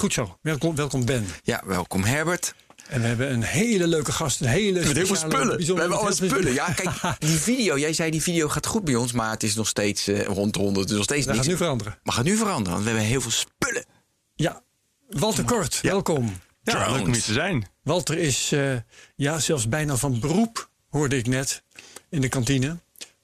Goed zo. Welkom, welkom Ben. Ja, welkom Herbert. En we hebben een hele leuke gast. Een hele Met heel veel speciale, spullen. We hebben alle spullen. Ja, kijk, die video. Jij zei die video gaat goed bij ons, maar het is nog steeds eh, rond 100. Het is nog steeds Dat niks. gaat nu veranderen. Maar gaat nu veranderen, want we hebben heel veel spullen. Ja. Walter Kort, welkom. Ja, leuk om hier te zijn. Walter is eh, ja, zelfs bijna van beroep, hoorde ik net in de kantine.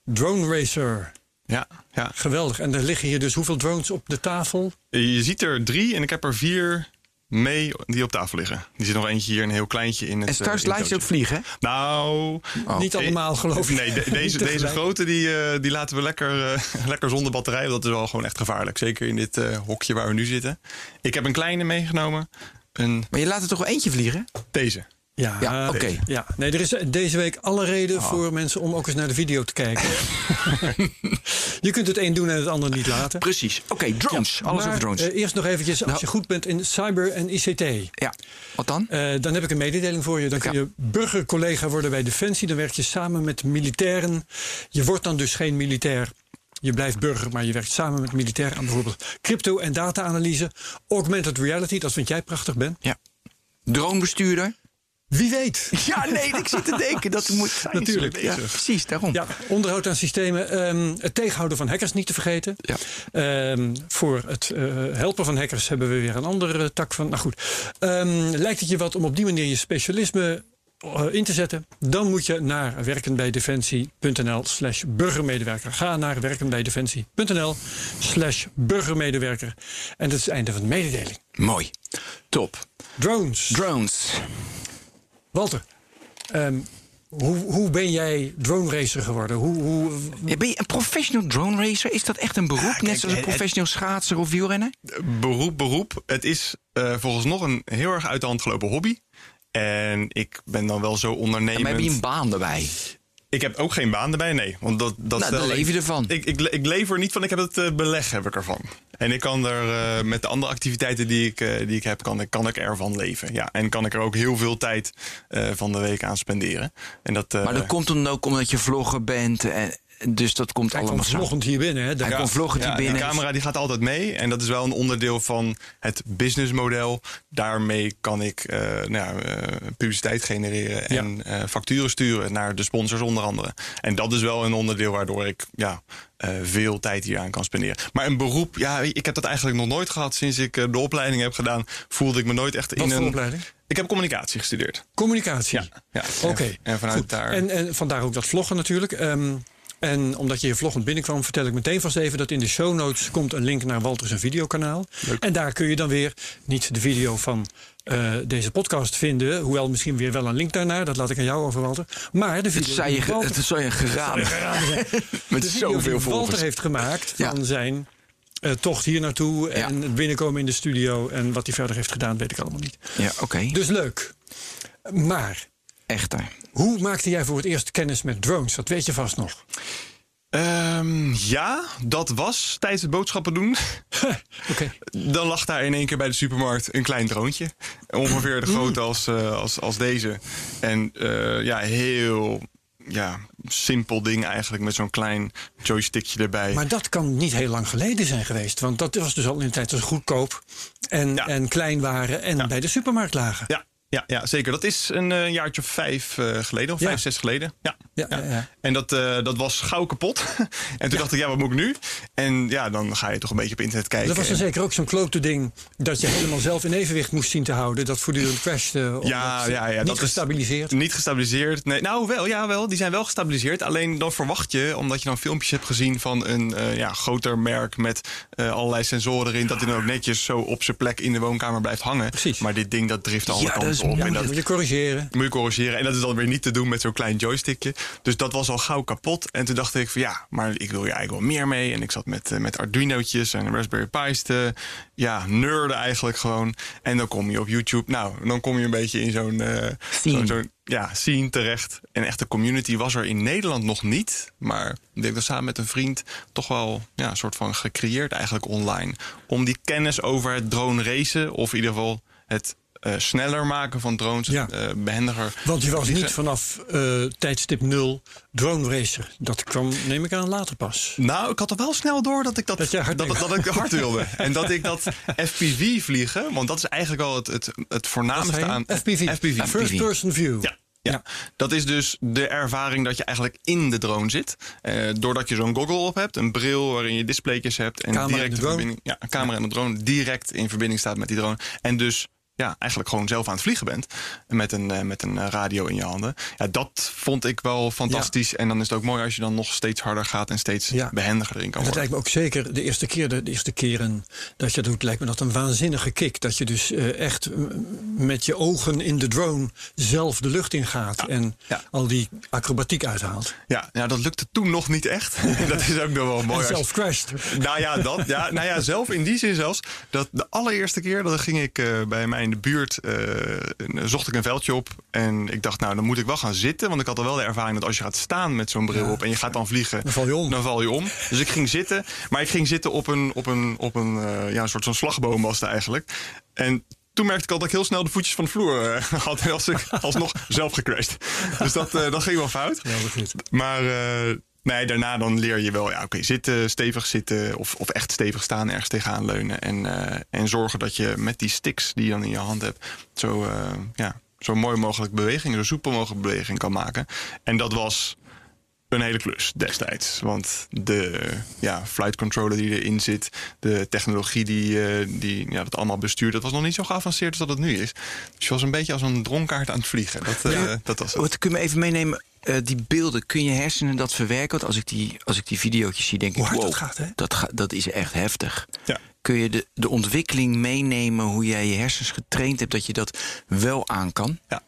Drone racer. Ja, ja. Geweldig. En er liggen hier dus hoeveel drones op de tafel? Je ziet er drie en ik heb er vier mee die op tafel liggen. Die zit nog eentje hier, een heel kleintje in het En straks het laat je ook vliegen. hè? Nou, Oh. Niet allemaal, geloof ik. nee, de- deze, deze grote die, eh, die laten we lekker, eh, lekker zonder batterij. Dat is wel gewoon echt gevaarlijk. Zeker in dit eh, hokje waar we nu zitten. Ik heb een kleine meegenomen. Een, Maar je laat er toch wel eentje vliegen? deze. Ja, Ja, oké. Ja, nee, er is deze week alle reden Oh. voor mensen om ook eens naar de video te kijken. je kunt het een doen en het ander niet laten. Precies. Oké, drones. Alles maar, over drones. eh, eerst nog eventjes, als Nou. je goed bent in cyber en ICT. ja, wat dan? eh, dan heb ik een mededeling voor je. Dan kun Ja. je burgercollega worden bij Defensie. Dan werk je samen met militairen. Je wordt dan dus geen militair. Je blijft burger, maar je werkt samen met militairen aan bijvoorbeeld crypto- en data-analyse. Augmented reality, dat vind jij prachtig, Ben. Ja. Dronebestuurder. Wie weet. Ja, nee, ik zit te denken. Dat moet zijn. Natuurlijk, Ja, precies, daarom. Ja, onderhoud aan systemen. ehm, het tegenhouden van hackers niet te vergeten. Ja. Ehm, voor het eh, helpen van hackers hebben we weer een andere tak van. Nou goed, Ehm, lijkt het je wat om op die manier je specialisme eh, in te zetten? Dan moet je naar werkenbijdefensie.nl slash burgermedewerker. Ga naar werkenbijdefensie.nl slash burgermedewerker. En dat is het einde van de mededeling. Mooi. Top. Drones. Drones. Walter, ehm, hoe, hoe ben jij drone racer geworden? Hoe, hoe, ben je een professional drone racer? Is dat echt een beroep? kijk, Net zoals een het- professional schaatser of wielrenner? Beroep, beroep. Het is eh, volgens nog een heel erg uit de hand gelopen hobby. En ik ben dan wel zo ondernemend. Maar heb je een baan erbij? Ik heb ook geen baan erbij, nee. Want dat, dat Nou, dan leef je ervan. Ik, ik, ik leef er niet van, ik heb het eh, beleg heb ik ervan. En ik kan er eh, met de andere activiteiten die ik, eh, die ik heb, kan, ik- kan ik ervan leven. Ja, en kan ik er ook heel veel tijd van de week aan spenderen. En dat, Maar dat komt dan ook omdat je vlogger bent. En, dus dat komt Kijk, allemaal vanochtend hier binnen. Hè, Hij komt die ja, binnen. Die camera die gaat altijd mee. En dat is wel een onderdeel van het businessmodel. Daarmee kan ik eh, nou ja, eh, publiciteit genereren en eh, facturen sturen naar de sponsors onder andere. En dat is wel een onderdeel waardoor ik ja, veel tijd hier aan kan spenderen. Maar een beroep, ja, ik heb dat eigenlijk nog nooit gehad. Sinds ik de opleiding heb gedaan, voelde ik me nooit echt Wat in een... opleiding? Ik heb communicatie gestudeerd. Communicatie. Ja, ja. Oké. En, en vanuit Goed. daar... En, en vandaar ook dat vloggen natuurlijk. Ehm, en omdat je hier vloggend binnenkwam, vertel ik meteen vast even dat in de show notes komt een link naar Walter zijn videokanaal. En daar kun je dan weer niet de video van eh, deze podcast vinden. Hoewel misschien weer wel een link daarnaar. Dat laat ik aan jou over, Walter. Maar de Het video zou je, Walter, het zou je geraden. Met zoveel Walter heeft gemaakt Ja. van zijn eh, tocht hier naartoe. En het binnenkomen in de studio. En wat hij verder heeft gedaan, weet ik allemaal niet. Ja, oké. Dus leuk. Maar Echter. hoe maakte jij voor het eerst kennis met drones? Dat weet je vast nog. Ehm, ja, dat was tijdens het boodschappen doen. Oké. Dan lag daar in één keer bij de supermarkt een klein droontje. Ongeveer de grootte als, eh, als, als deze. En eh, ja, heel ja, simpel ding eigenlijk met zo'n klein joystickje erbij. Maar dat kan niet heel lang geleden zijn geweest. Want dat was dus al in de tijd dat ze goedkoop en, Ja. en klein waren en Ja. bij de supermarkt lagen. ja, ja, ja, zeker. Dat is een eh, jaartje of vijf eh, geleden, of Ja. vijf, zes geleden. Ja. Ja, ja, ja. En dat, eh, dat was gauw kapot. en toen dacht ik, ja, wat moet ik nu? En ja, dan ga je toch een beetje op internet kijken. Dat was dan En- zeker ook zo'n klote ding dat je helemaal zelf in evenwicht moest zien te houden. Dat voortdurend crashte. Ja, ja, ja, Niet dat is- gestabiliseerd. Niet gestabiliseerd. Nee, nou wel, ja wel. Die zijn wel gestabiliseerd. Alleen dan verwacht je, omdat je dan filmpjes hebt gezien van een ja, groter merk met allerlei sensoren erin, dat hij dan ook netjes zo op zijn plek in de woonkamer blijft hangen. Precies. Maar dit ding dat drift alle kanten dat dus-. Ja, en dat, je, moet je corrigeren. moet je corrigeren. En dat is dan weer niet te doen met zo'n klein joystickje. Dus dat was al gauw kapot. En toen dacht ik van ja, maar ik wil ja, eigenlijk wel meer mee. En ik zat met, eh, met Arduino'tjes en Raspberry Pi's te ja, nerden eigenlijk gewoon. En dan kom je op YouTube. Nou, dan kom je een beetje in zo'n eh, Scene. zo'n- zo'n, ja, scene terecht. En echte community was er in Nederland nog niet. Maar ik denk dat samen met een vriend toch wel ja, een soort van gecreëerd eigenlijk online. Om die kennis over het drone racen, of in ieder geval het eh, sneller maken van drones, Ja. eh, behendiger. Want je was niet vanaf eh, tijdstip nul drone racer. Dat kwam, neem ik aan, later pas. Nou, ik had er wel snel door dat ik dat, Dat dat, dat ik hard wilde. en dat ik dat FPV vliegen, want dat is eigenlijk wel het, het, het voornaamste aan FPV. FPV. First person view. Ja. Ja. dat is dus de ervaring dat je eigenlijk in de drone zit. Eh, doordat je zo'n goggle op hebt, een bril waarin je displaytjes hebt en Camera en direct de in drone. verbinding, ja, een camera en de drone direct in verbinding staat met die drone. En dus ja, eigenlijk gewoon zelf aan het vliegen bent. Met een, eh, met een eh, radio in je handen. Ja, dat vond ik wel fantastisch. En dan is het ook mooi als je dan nog steeds harder gaat en steeds Ja. behendiger erin kan Dat worden. lijkt me ook zeker de eerste keer, de, de eerste keren dat je dat doet, lijkt me dat een waanzinnige kick. Dat je dus eh, echt met je ogen in de drone zelf de lucht ingaat en Ja. al die acrobatiek uithaalt. Ja, ja, dat lukte toen nog niet echt. dat is ook nog wel mooi. en je- zelf crasht. Nou ja, dat. Ja, nou ja, zelf in die zin zelfs. Dat de allereerste keer dat ging ik bij mij in de buurt, eh, zocht ik een veldje op. En ik dacht, nou, dan moet ik wel gaan zitten. Want ik had al wel de ervaring dat als je gaat staan met zo'n bril op en je gaat dan vliegen, Dan val je om. Dan val je om. Dus ik ging zitten. Maar ik ging zitten op een, op een, op een, eh, ja, een soort van slagboom was het eigenlijk. En toen merkte ik al dat ik heel snel de voetjes van de vloer eh, had. En was ik alsnog zelf gecrashed. Dus dat, dat ging wel fout. Ja. Maar nee, daarna dan leer je wel, ja, oké, zitten, stevig zitten of, of echt stevig staan, ergens tegenaan leunen. En, eh, en zorgen dat je met die sticks die je dan in je hand hebt, zo, eh, ja, zo mooi mogelijk beweging, zo soepel mogelijk beweging kan maken. En dat was een hele klus destijds. Want de ja, flight controller die erin zit, de technologie die, eh, die ja, dat allemaal bestuurt, dat was nog niet zo geavanceerd als dat het nu is. Dus je was een beetje als een dronkaard aan het vliegen. Dat, eh, dat was het. Wat kun je me even meenemen? eh, die beelden, kun je hersenen dat verwerken? Want als ik die, als ik die video's zie, denk ik, wow, dat gaat, hè? Dat, ga- dat is echt heftig. Ja. Kun je de, de ontwikkeling meenemen, hoe jij je hersens getraind hebt, dat je dat wel aan kan? Ja.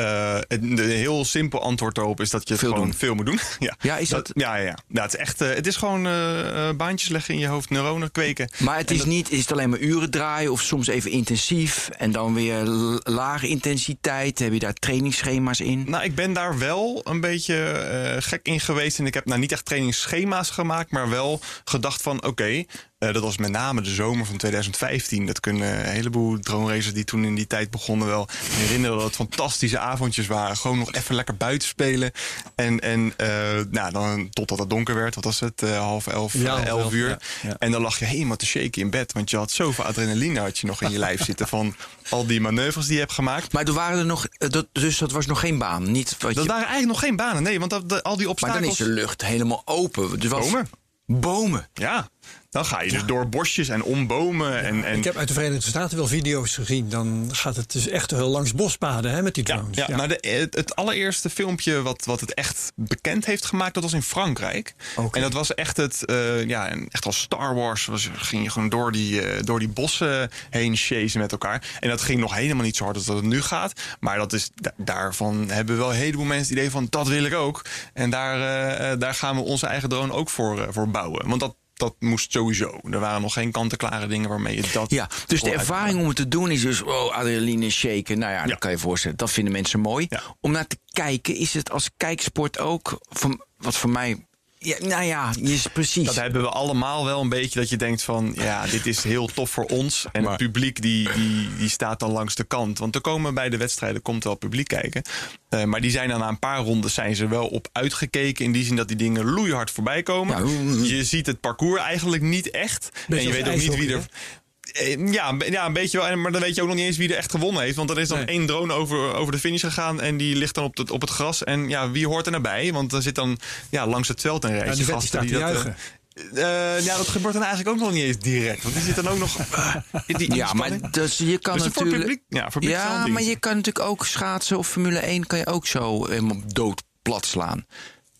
Eh, een heel simpel antwoord daarop is dat je Veel gewoon doen. veel moet doen. ja. Ja, is dat- Ja, ja, ja. Nou, het is echt. eh, het is gewoon eh, baantjes leggen in je hoofd, neuronen kweken. Maar het is niet, is het alleen maar uren draaien of soms even intensief en dan weer lage intensiteit? Heb je daar trainingsschema's in? Nou, ik ben daar wel een beetje gek in geweest. En ik heb nou niet echt trainingsschema's gemaakt, maar wel gedacht van oké. Eh, dat was met name de zomer van 2015. Dat kunnen een heleboel drone racers die toen in die tijd begonnen wel herinneren dat het fantastische avondjes waren. Gewoon nog even lekker buiten spelen. En, en eh, nou, dan totdat het donker werd. Wat was het? Eh, half elf, Ja, elf elf, uur. ja, ja. En dan lag je helemaal te shaken in bed. Want je had zoveel adrenaline had je nog in je lijf zitten. Van al die manoeuvres die je hebt gemaakt. Maar er waren er nog, dat, dus dat was nog geen baan. Niet wat Dat je, waren eigenlijk nog geen banen. Nee, want dat, de- al die maar obstakels... dan is de lucht helemaal open. Dus wat- Bomen. Bomen. Ja, dan ga je dus door bosjes en om bomen. En, en Ik heb uit de Verenigde Staten wel video's gezien. Dan gaat het dus echt heel langs bospaden hè, met die ja, drones. ja, Nou, de, het, allereerste filmpje wat, wat het echt bekend heeft gemaakt, dat was in Frankrijk. En dat was echt het, eh, ja, echt als Star Wars was, ging je gewoon door die, eh, door die bossen heen chasen met elkaar. En dat ging nog helemaal niet zo hard als dat het nu gaat. Maar dat is, da- daarvan hebben wel een heleboel mensen het idee van, dat wil ik ook. En daar, eh, daar gaan we onze eigen drone ook voor, voor bouwen. Want dat, dat moest sowieso. Er waren nog geen kant-en-klare dingen waarmee je dat... Ja, dus de ervaring om het te doen is dus oh, adrenaline shaken. Nou ja, Ja. dat kan je je voorstellen. Dat vinden mensen mooi. Ja. Om naar te kijken, is het als kijksport ook, van, wat voor mij... Ja, nou ja, is precies. Dat hebben we allemaal wel een beetje dat je denkt van ja, dit is heel tof voor ons. En Maar- het publiek die, die, die staat dan langs de kant. Want er komen bij de wedstrijden komt wel publiek kijken. Eh, maar die zijn dan na een paar rondes zijn ze wel op uitgekeken. In die zin dat die dingen loeihard voorbij komen. Ja, Je ziet het parcours eigenlijk niet echt. En je weet ook niet wie er. Eh, Ja, ja, een beetje wel. Maar dan weet je ook nog niet eens wie er echt gewonnen heeft. Want er is dan Nee. één drone over, over de finish gegaan. En die ligt dan op het, op het gras. En ja, wie hoort er naar bij? Want er zit dan ja, langs het veld een rijtje die vet die gasten te dat, eh, juichen. eh, ja, dat gebeurt dan eigenlijk ook nog niet eens direct. Want die zit dan ook nog. in die, die ja, spanning. maar dus je kan Dus voor natuurlijk... publiek, ja, voor publiek het wel ja, maar je kan natuurlijk ook schaatsen of Formule 1 kan je ook zo helemaal dood plat slaan.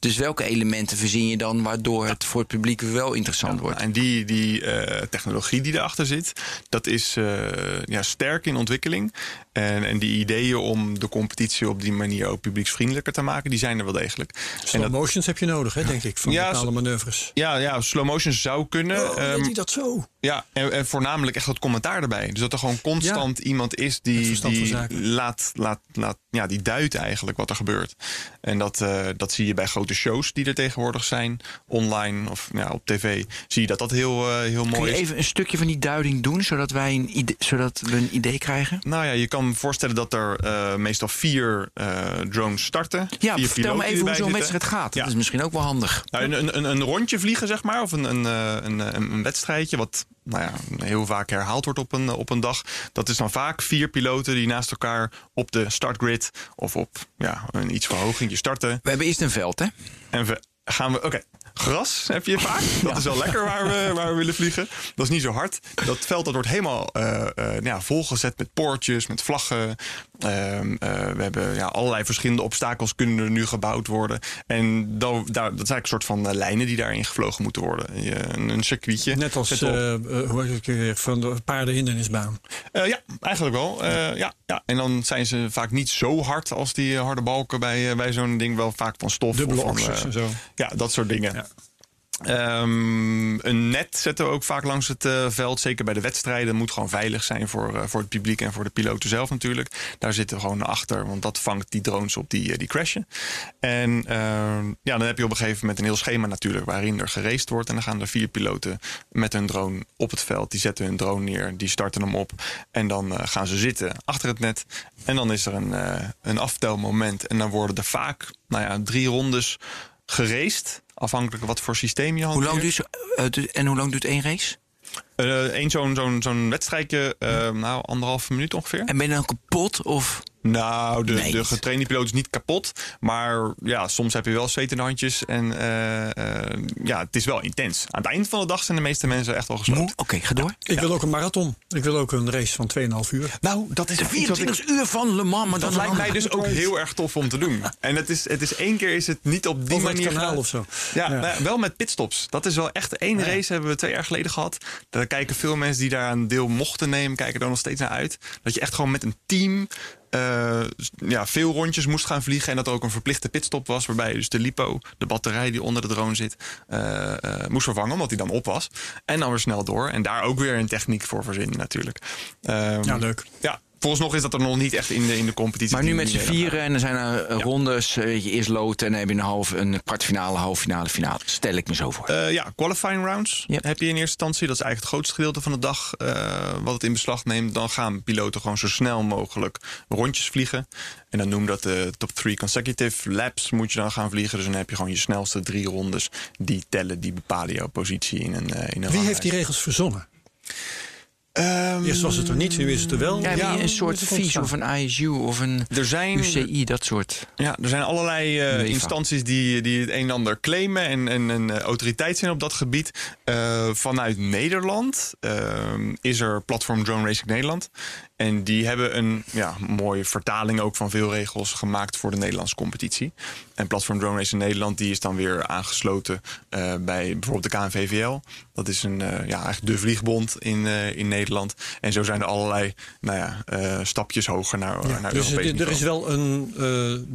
Dus welke elementen verzin je dan waardoor het voor het publiek wel interessant wordt? En die, die eh, technologie die erachter zit, dat is eh, ja, sterk in ontwikkeling. En, en die ideeën om de competitie op die manier ook publieksvriendelijker te maken, die zijn er wel degelijk. Slow en dat, motions heb je nodig, hè, denk ik, van Ja, bepaalde manoeuvres. ja, ja, slow motion zou kunnen. Oh, Ehm, weet hij dat zo? Ja, en, en voornamelijk echt dat commentaar erbij. Dus dat er gewoon constant iemand is die, verstand van die laat, laat, laat, ja, die duidt eigenlijk wat er gebeurt. En dat, eh, dat zie je bij grote shows die er tegenwoordig zijn, online of ja, op tv. Zie je dat dat heel, eh, heel Kun mooi je is. even een stukje van die duiding doen, zodat, wij een idee, zodat we een idee krijgen? Nou ja, je kan voorstellen dat er eh, meestal vier drones starten. Ja, vier vertel me even hoe zo'n wedstrijd gaat. Ja. Dat is misschien ook wel handig. Nou, een, een, een, een rondje vliegen, zeg maar, of een, een, een, een, een wedstrijdje, wat nou ja, heel vaak herhaald wordt op een, op een dag. Dat is dan vaak vier piloten die naast elkaar op de startgrid of op ja, een iets verhoging starten. We hebben eerst een veld, hè? En we gaan we. Oké. Gras heb je vaak. Dat is wel lekker waar we, waar we willen vliegen. Dat is niet zo hard. Dat veld dat wordt helemaal eh, eh, ja, volgezet met poortjes, met vlaggen. Ehm, eh, we hebben ja, allerlei verschillende obstakels kunnen er nu gebouwd worden. En daar, dat zijn eigenlijk een soort van lijnen die daarin gevlogen moeten worden. Je, een, een circuitje. Net als hoe heet het van de paardenhindernisbaan. Ja, eigenlijk wel. Ja, ja. En dan zijn ze vaak niet zo hard als die harde balken bij, bij zo'n ding. Wel vaak van stof. Dubbele of van, en zo. Ja, dat soort dingen. Ja. Ehm, een net zetten we ook vaak langs het eh, veld. Zeker bij de wedstrijden. Moet gewoon veilig zijn voor, eh, voor het publiek en voor de piloten zelf natuurlijk. Daar zitten we gewoon achter. Want dat vangt die drones op die, eh, die crashen. En ehm, ja, dan heb je op een gegeven moment een heel schema natuurlijk. Waarin er geraced wordt. En dan gaan er vier piloten met hun drone op het veld. Die zetten hun drone neer. Die starten hem op. En dan gaan ze zitten achter het net. En dan is er een, een aftelmoment. En dan worden er vaak nou ja, drie rondes geraced. Afhankelijk wat voor systeem je Hoe hanteert. lang duurt, eh, du- en hoe lang duurt één race? Eén zo'n zo'n zo'n wedstrijdje, eh, nou anderhalve minuut ongeveer. En ben je dan kapot? Of Nou, de, Nee. de getrainde piloot is niet kapot. Maar ja, soms heb je wel zweet in de handjes. En eh, eh, ja, het is wel intens. Aan het eind van de dag zijn de meeste mensen echt wel gesloopt. Oké, ga door. Ik wil ook een marathon. Ik wil ook een race van 2,5 uur. Nou, dat is De iets wat ik- 24 uur van Le Mans, maar dan Dat lijkt mij dus ook heel erg tof om te doen. En het is, het is één keer is het niet op die het manier kanaal gedaan. of zo. Ja, nou wel met pitstops. Dat is wel echt één race hebben we twee jaar geleden gehad. Daar kijken veel mensen die daar een deel mochten nemen, kijken er nog steeds naar uit. Dat je echt gewoon met een team eh, ja, veel rondjes moest gaan vliegen. En dat er ook een verplichte pitstop was. Waarbij dus de lipo, de batterij die onder de drone zit, eh, eh, moest vervangen. Omdat die dan op was. En dan weer snel door. En daar ook weer een techniek voor verzinnen natuurlijk. Ehm, Ja, leuk. Ja, volgens nog is dat er nog niet echt in de, in de competitie. Maar nu met z'n vieren en dan zijn er eh, rondes. eh, Weet je, eerst loten en dan heb je een, half, een kwartfinale, halve finale, finale. Stel ik me zo voor. Eh, ja, qualifying rounds Ja. heb je in eerste instantie. Dat is eigenlijk het grootste gedeelte van de dag eh, wat het in beslag neemt. Dan gaan piloten gewoon zo snel mogelijk rondjes vliegen. En dan noem dat de top 3 consecutive laps moet je dan gaan vliegen. Dus dan heb je gewoon je snelste drie rondes. Die tellen, die bepalen jouw positie in een, in een Wie heeft die regels verzonnen? Ehm, Eerst was het er niet, nu is het er wel. ja, een soort ontstaan. of een ISU of een er zijn, UCI, dat soort. Ja, er zijn allerlei eh, instanties die, die het een en ander claimen en, en een eh, autoriteit zijn op dat gebied. Eh, vanuit Nederland eh, is er Platform Drone Racing Nederland. En die hebben een ja, mooie vertaling ook van veel regels gemaakt voor de Nederlandse competitie. En Platform Drone Racing Nederland die is dan weer aangesloten eh, bij bijvoorbeeld de KNVVL. Dat is een, eh, ja, eigenlijk de vliegbond in, eh, in Nederland. En zo zijn er allerlei nou ja, stapjes hoger naar, Ja, naar dus Europees er, er is wel een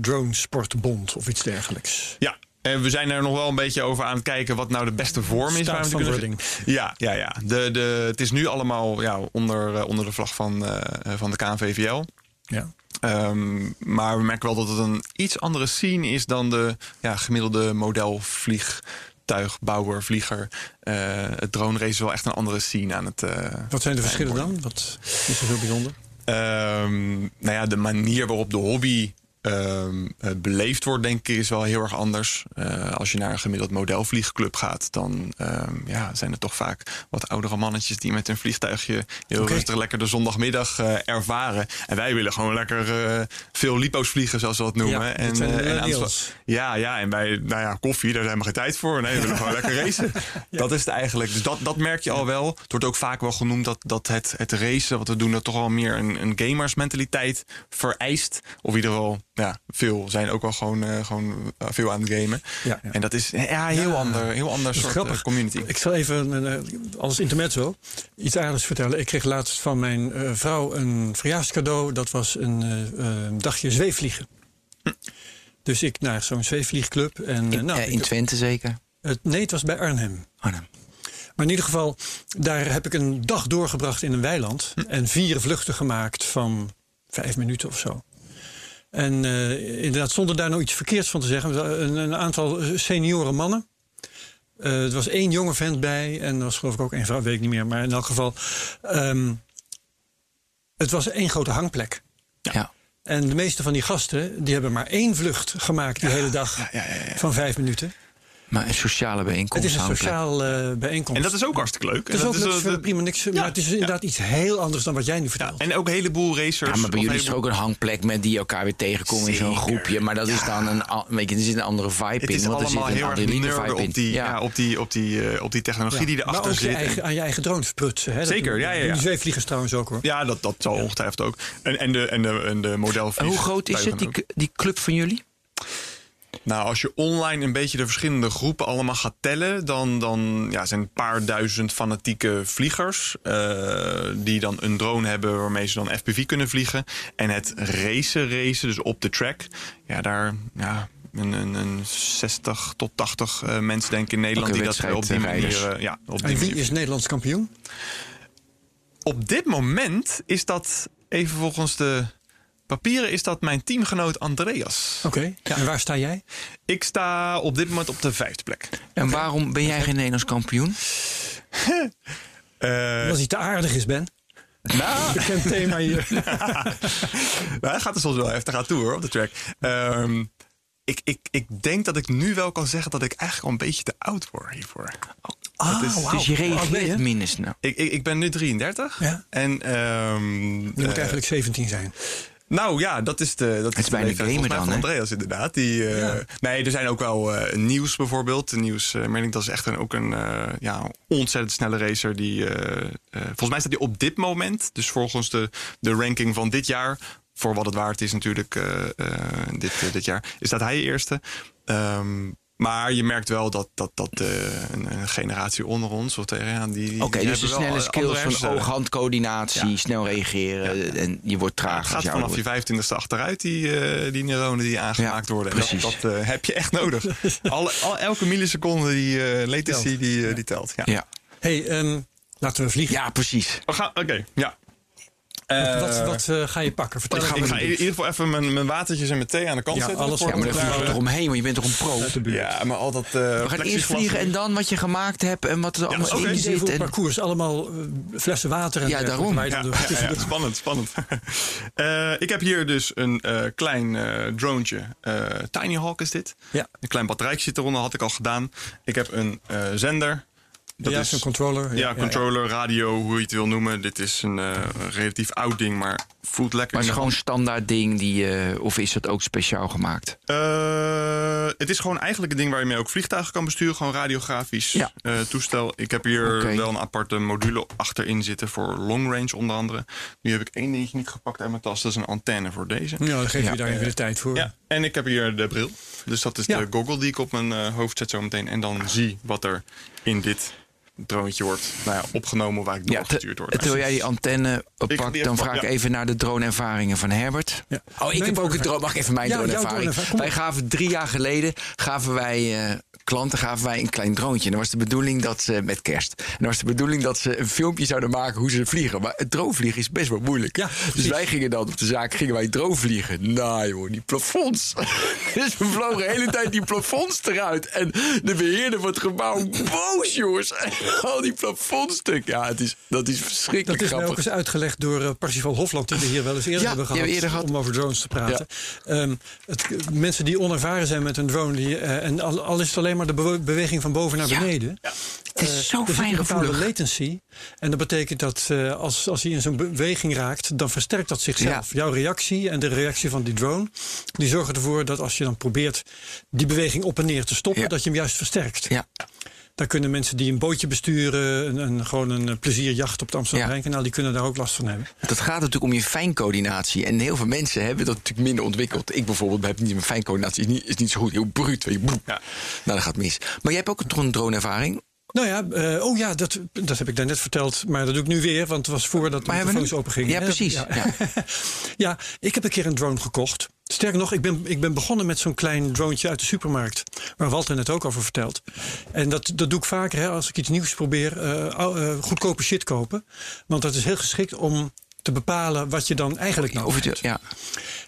drone sportbond of iets dergelijks. Ja, en we zijn er nog wel een beetje over aan het kijken wat nou de beste vorm is. Staat waar we van kunnen-. Ja, ja, ja. De, de, het is nu allemaal ja, onder, eh, onder de vlag van, eh, van de KNVVL. Ja. Ehm, maar we merken wel dat het een iets andere scene is dan de ja, gemiddelde modelvliegtuigbouwer, vlieger. Eh, het drone race is wel echt een andere scene aan het. eh, Wat zijn de verschillen dan? Wat is er zo bijzonder? Ehm, nou ja, de manier waarop de hobby ehm, eh, beleefd wordt, denk ik, is wel heel erg anders. Eh, als je naar een gemiddeld modelvliegclub gaat, dan ehm, ja, zijn er toch vaak wat oudere mannetjes die met een vliegtuigje heel rustig lekker de zondagmiddag eh, ervaren. En wij willen gewoon lekker eh, veel lipo's vliegen, zoals we dat noemen. Ja, en, en ja, ja, en bij nou ja, koffie, daar zijn we geen tijd voor. Nee, we willen gewoon lekker racen. Dat is het eigenlijk. Dus dat, dat merk je al wel. Het wordt ook vaak wel genoemd dat, dat het, het racen, wat we doen, dat toch wel meer een, een gamersmentaliteit vereist. Of in ieder geval ja, veel zijn ook wel gewoon, eh, gewoon eh, veel aan het gamen. Ja, ja. En dat is ja, heel Ja. ander, heel ander soort grappig. eh, community. Ik zal even eh, als intermezzo iets aardigs vertellen. Ik kreeg laatst van mijn eh, vrouw een verjaarscadeau. Dat was een eh, eh, dagje zweefvliegen. Dus ik naar zo'n zweefvliegclub. En, eh, In, nou, eh, in Twente zeker. het, nee, het was bij Arnhem. Nee. Maar in ieder geval, daar heb ik een dag doorgebracht in een weiland. En vier vluchten gemaakt van vijf minuten of zo. En eh, inderdaad, zonder daar nou iets verkeerds van te zeggen. Een, een aantal senioren mannen. Eh, er was één jonge vent bij. En er was geloof ik ook één vrouw, weet ik niet meer. Maar in elk geval, ehm, het was één grote hangplek. Ja. En de meeste van die gasten, die hebben maar één vlucht gemaakt die hele dag. ja, ja, ja. Van vijf minuten. Maar een sociale bijeenkomst. Het is een sociaal eh, bijeenkomst. En dat is ook hartstikke leuk. Het is En ook dat dat is eh, prima niks. Maar het is inderdaad iets heel anders dan wat jij nu ja, vertelt. en ook een heleboel racers. Ja, maar bij jullie is er ook een hangplek met die elkaar weer tegenkomen in zo'n groepje. Maar dat is dan een, weet je, er zit een andere vibe Het in. is want er zit allemaal een heel erg vibe in. op die, ja. op die, op die, eh, op die technologie die maar erachter ook je zit. En- eigen, aan je eigen drones prutsen. Hè? Dat Zeker, ja, ja, ja. Die zweefvliegers trouwens ook hoor. Ja, dat, dat zal ongetwijfeld ook. En, en, de, en, de, en de hoe groot is het, die, ook. die club van jullie? Nou, als je online een beetje de verschillende groepen allemaal gaat tellen, dan, dan ja, zijn een paar duizend fanatieke vliegers. eh, die dan een drone hebben waarmee ze dan FPV kunnen vliegen. En het racen, racen, dus op de track. Ja, daar. Ja, een, een, een 60 tot 80 eh, mensen denk ik in Nederland die dat op die manier. eh, ja, op die En wie manier is Nederlands kampioen? Op dit moment is dat, even volgens de papieren, is dat mijn teamgenoot Andreas. Oké. En waar sta jij? Ik sta op dit moment op de vijfde plek. En waarom ben jij geen Nederlands kampioen? Eh, Omdat hij te aardig is, Ben. nou, Bekend thema hier. nou, hij gaat er soms wel heftig aan toe hoor, op de track. Ehm, ik, ik, ik denk dat ik nu wel kan zeggen dat ik eigenlijk al een beetje te oud word hiervoor. Ah, is-. Dus je reageert snel. Ik, ik, ik ben nu 33. Ja. En ehm, Je moet eh, eigenlijk 17 zijn. Nou ja, dat is de, dat is de bijna gamer dan, van hè? Andreas inderdaad. Die, eh, Ja. Nee, er zijn ook wel eh, nieuws bijvoorbeeld. De nieuws, eh Merlin, dat is echt een, ook een eh, ja, ontzettend snelle racer. Die, eh, eh, volgens mij staat hij op dit moment, dus volgens de, de ranking van dit jaar, voor wat het waard is natuurlijk eh, eh, dit, dit jaar, is dat hij eerste. Ehm, maar je merkt wel dat, dat, dat eh, een, een generatie onder ons, of tegen, ja, die, die Oké, dus de hebben wel snelle andere skills van oog-handcoördinatie, Ja. snel reageren. En je wordt Ja, traag. het gaat je vanaf je wordt. 25ste achteruit, die, eh, die neuronen die aangemaakt Ja, worden. En precies. Dat, dat eh, heb je echt nodig. Alle, al, elke milliseconde die eh latency Telt. die, die telt. Ja. Ja. hey, ehm, laten we vliegen. ja, precies. We gaan- Oké, ja. Wat, wat, Eh, wat eh, ga je pakken? Vertel ik ga, ik ga in ieder geval even mijn, mijn watertjes en mijn thee aan de kant Ja, zetten. alles- voor Ja, maar we dan vlieg je klaar- toch omheen, want je bent toch een pro? Uit de buurt. Ja, maar al dat. eh, We gaan eerst vliegen en dan wat je gemaakt hebt en wat er allemaal in zit. En... parcours. Allemaal flessen water. En Ja, daarom. doet. spannend, spannend. Eh, ik heb hier dus een eh, klein eh. Eh, Tiny Hawk is dit. Ja. Een klein batterijtje zit eronder, had ik al gedaan. Ik heb een eh, zender. Dat ja, is zo'n controller. Ja, controller, radio, hoe je het wil noemen. Dit is een eh, relatief oud ding, maar voelt lekker. Maar in het is gewoon een standaard ding, die, eh, of is dat ook speciaal gemaakt? Eh, het is gewoon eigenlijk een ding waar je mee ook vliegtuigen kan besturen. Gewoon radiografisch Ja. eh, toestel. Ik heb hier wel een aparte module achterin zitten voor long range onder andere. Nu heb ik één dingetje niet gepakt uit mijn tas. Dat is een antenne voor deze. Ja, dan geef je daar even de tijd voor. Ja, en ik heb hier de bril. Dus dat is Ja. de goggle die ik op mijn eh, hoofd zet zo meteen. En dan zie wat er in dit droontje wordt nou ja, opgenomen waar ik doorgestuurd word. terwijl jij die antenne Ik die pakt, even dan vraag ik even naar de drone-ervaringen van Herbert. Ja. Oh, ik heb ook een drone-. Mag ik even mijn drone-ervaring? Wij gaven drie jaar geleden gaven wij eh, klanten gaven wij een klein droontje. En dan was de bedoeling dat ze met kerst. En dan was de bedoeling dat ze een filmpje zouden maken hoe ze vliegen. Maar het dronevliegen is best wel moeilijk. Ja, dus wij gingen dan op de zaak gingen wij drone vliegen. Nou joh, die plafonds. dus we vlogen de hele tijd die plafonds eruit. En de beheerder van het gebouw boos jongens. Al die plafondstukken. Ja, het is, dat is verschrikkelijk Dat is mij ook grappig. eens uitgelegd door eh, Parsifal Hofland, die we hier wel eens eerder Ja, hebben gehad, eerder gehad. om over drones te praten. Ehm, het, mensen die onervaren zijn met een drone, die, eh, en al, al is het alleen maar de bewe- beweging van boven naar Ja. beneden. Het is eh, zo er fijn een bepaalde gevoelig. latency. En dat betekent dat eh, als, als hij in zo'n beweging raakt, dan versterkt dat zichzelf. Ja. Jouw reactie en de reactie van die drone, die zorgen ervoor dat als je dan probeert die beweging op en neer te stoppen, Ja. dat je hem juist versterkt. Ja. Daar kunnen mensen die een bootje besturen, een, een gewoon een plezierjacht op het Amsterdam-Rijnkanaal, die kunnen daar ook last van hebben. Dat gaat natuurlijk om je fijncoördinatie. En heel veel mensen hebben dat natuurlijk minder ontwikkeld. Ik bijvoorbeeld heb niet mijn fijncoördinatie, is niet, is niet zo goed. Heel bruut. weet je, boem. Ja. Nou, dat gaat mis. Maar jij hebt ook een drone-ervaring. Nou ja, eh, oh ja, dat, dat heb ik daarnet verteld, maar dat doe ik nu weer, want het was voordat de microfoons open gingen. Ja, precies. Ja. Ja. Ja, ik heb een keer een drone gekocht. Sterker nog, ik ben, ik ben begonnen met zo'n klein droontje uit de supermarkt. Waar Walter net ook over vertelt. En dat, dat doe ik vaker hè, als ik iets nieuws probeer. eh, eh, goedkope shit kopen. Want dat is heel geschikt om te bepalen wat je dan eigenlijk nodig hebt. ja.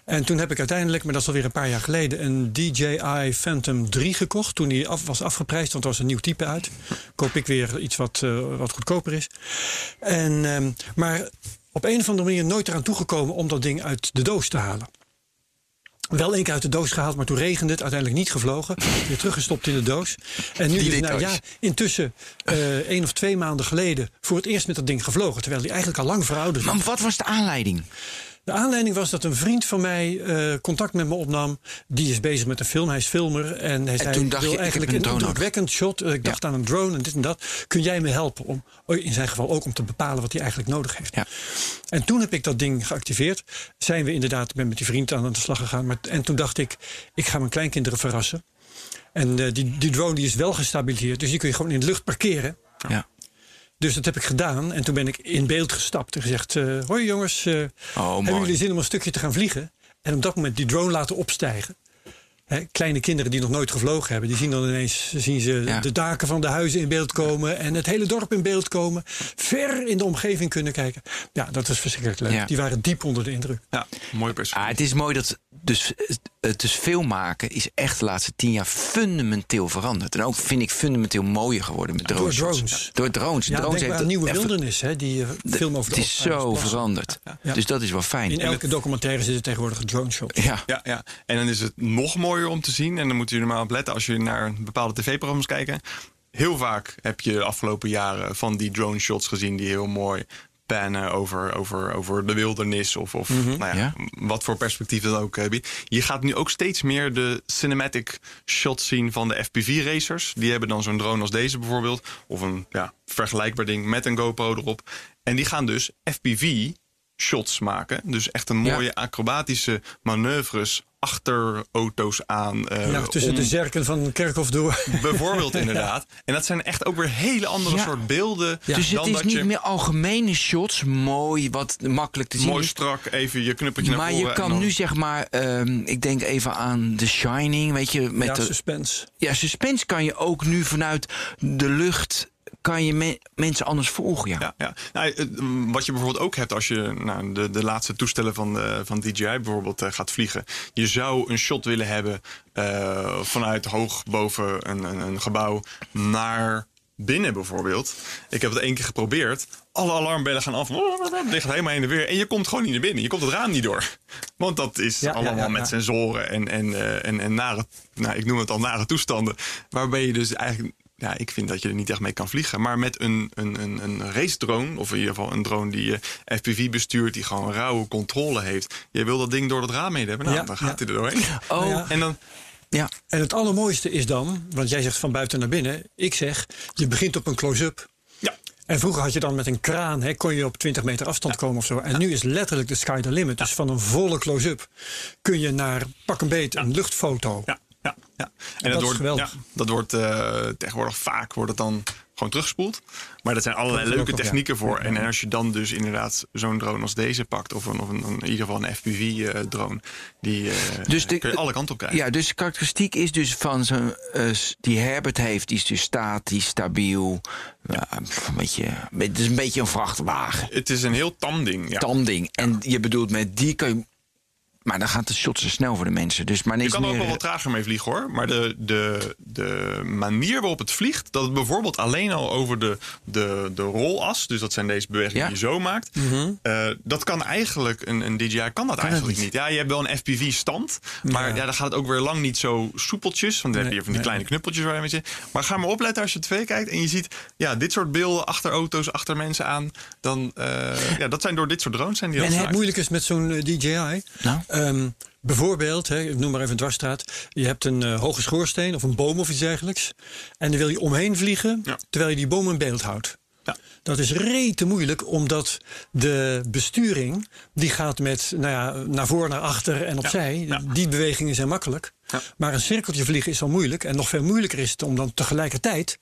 En toen heb ik uiteindelijk, maar dat is alweer een paar jaar geleden, een DJI Phantom 3 gekocht. Toen die af, was afgeprijsd, want er was een nieuw type uit. Koop ik weer iets wat, eh, wat goedkoper is. En, ehm, maar op een of andere manier nooit eraan toegekomen om dat ding uit de doos te halen. Wel één keer uit de doos gehaald, maar toen regende het. Uiteindelijk niet gevlogen. Weer teruggestopt in de doos. En nu Die dus, nou ja, intussen eh één of twee maanden geleden... voor het eerst met dat ding gevlogen. Terwijl die eigenlijk al lang verouderd was. Maar wat was de aanleiding? De aanleiding was dat een vriend van mij eh, contact met me opnam. Die is bezig met een film, hij is filmer. En hij zei, toen dacht je, wil eigenlijk een een indrukwekkend shot. Eh, ik dacht aan een drone en dit en dat. Kun jij me helpen? Om, oh, in zijn geval ook om te bepalen wat hij eigenlijk nodig heeft. Ja. En toen heb ik dat ding geactiveerd. Zijn we inderdaad, ik ben met die vriend aan de slag gegaan. Maar, en toen dacht ik, ik ga mijn kleinkinderen verrassen. En eh, die, die drone die is wel gestabiliseerd. Dus die kun je gewoon in de lucht parkeren. Ja. Dus dat heb ik gedaan. En toen ben ik in beeld gestapt en gezegd: eh, Hoi jongens, eh, hebben mooi. jullie zin om een stukje te gaan vliegen? En op dat moment die drone laten opstijgen. Hè, kleine kinderen die nog nooit gevlogen hebben, die zien dan ineens zien ze Ja. de daken van de huizen in beeld komen en het hele dorp in beeld komen. Ver in de omgeving kunnen kijken. Ja, dat is verschrikkelijk leuk. Ja. Die waren diep onder de indruk. Ja, mooi perspectief. Ah, het is mooi dat dus, het dus film maken is echt de laatste tien jaar fundamenteel veranderd. En ook vind ik fundamenteel mooier geworden met Door drones. drones. Door drones. Ja, drones denk maar heeft aan Nieuwe Wildernis, hè, die eh, film over de Het is zo veranderd. Ja. Dus dat is wel fijn. In elke documentaire zitten tegenwoordig drone shots. ja. Ja, ja, en dan is het nog mooier om te zien. En dan moeten jullie maar op letten als jullie naar bepaalde tv-programma's kijken. Heel vaak heb je de afgelopen jaren van die drone shots gezien die heel mooi pannen over, over, over de wildernis of, of nou ja, Ja. wat voor perspectief dan ook. eh, biedt. Je gaat nu ook steeds meer de cinematic shots zien van de FPV-racers. Die hebben dan zo'n drone als deze bijvoorbeeld. Of een ja, vergelijkbaar ding met een GoPro erop. En die gaan dus FPV shots maken. Dus echt een Ja. mooie acrobatische manoeuvres achter auto's aan. eh, Ja, tussen om- de zerken van Kerkhof door. Bijvoorbeeld inderdaad. En dat zijn echt ook weer hele andere Ja. soort beelden. Dus het is dat niet je meer algemene shots, mooi, wat makkelijk te zien mooi strak even je knuppeltje naar Maar je kan dan- nu zeg maar, ehm, ik denk even aan The Shining, weet je, met Ja, de, suspense. ja, suspense kan je ook nu vanuit de lucht, kan je me- mensen anders volgen, ja. Ja, ja. Nou, eh, wat je bijvoorbeeld ook hebt als je nou, de, de laatste toestellen van, de, van DJI bijvoorbeeld eh, gaat vliegen. Je zou een shot willen hebben eh, vanuit hoog boven een, een, een gebouw naar binnen bijvoorbeeld. Ik heb het één keer geprobeerd. Alle alarmbellen gaan af. Dit gaat helemaal heen en weer. En je komt gewoon niet naar binnen. Je komt het raam niet door. Want dat is Ja, allemaal ja, met ja. sensoren en, en, eh, en, en nare, nou, ik noem het al nare toestanden. Waarbij je dus eigenlijk, ja, ik vind dat je er niet echt mee kan vliegen. Maar met een, een, een, een race drone, of in ieder geval een drone die je FPV bestuurt, die gewoon rauwe controle heeft. Je wil dat ding door het raam heen hebben. Nou, Ja, dan gaat ja. hij er doorheen. Oh, ja. En dan, ja. En het allermooiste is dan, want jij zegt van buiten naar binnen. Ik zeg, je begint op een close-up. ja, En vroeger had je dan met een kraan, hè, kon je op 20 meter afstand komen of zo. En nu is letterlijk de sky the limit. Dus van een volle close-up kun je naar pak een beet een luchtfoto. ja, ja. En dat, wordt, geweldig. ja, dat wordt eh, tegenwoordig vaak wordt het dan gewoon teruggespoeld. Maar dat zijn allerlei Dat leuke ja. technieken voor. En als je dan dus inderdaad zo'n drone als deze pakt, of, een, of een, in ieder geval een FPV-drone, die eh, Dus de- kun je alle kanten op krijgen. Ja, dus de karakteristiek is dus van zo'n die Herbert heeft, die is dus statisch, stabiel. Ja, een beetje, het is een beetje een vrachtwagen. Het is een heel tam ding. Ja. Tanding. En je bedoelt met die kan je. Maar dan gaat de shot zo snel voor de mensen. Dus maar Je niks kan er ook wel wat trager mee vliegen hoor. Maar de, de, de manier waarop het vliegt, dat het bijvoorbeeld alleen al over de, de, de rolas, dus dat zijn deze bewegingen Ja. die je zo maakt, eh, dat kan eigenlijk, een, een DJI kan dat eigenlijk niet. niet. Ja, je hebt wel een FPV-stand, maar ja. dan gaat het ook weer lang niet zo soepeltjes. Want dan heb je van die nee. kleine knuppeltjes waar je mee zit. Maar ga maar opletten als je tv kijkt en je ziet ja, dit soort beelden achter auto's, achter mensen aan. Dan, eh, ja, dat zijn door dit soort drones zijn die En het gemaakt. moeilijke is met zo'n eh, DJI. Nou? Ehm, Bijvoorbeeld, hè, ik noem maar even een dwarsstraat. Je hebt een eh, hoge schoorsteen of een boom of iets dergelijks. En dan wil je omheen vliegen Ja. terwijl je die boom in beeld houdt. Ja. Dat is rete moeilijk, omdat de besturing die gaat met nou ja, naar voor, naar achter en opzij. Ja. Die bewegingen zijn makkelijk. Ja. Maar een cirkeltje vliegen is al moeilijk. En nog veel moeilijker is het om dan tegelijkertijd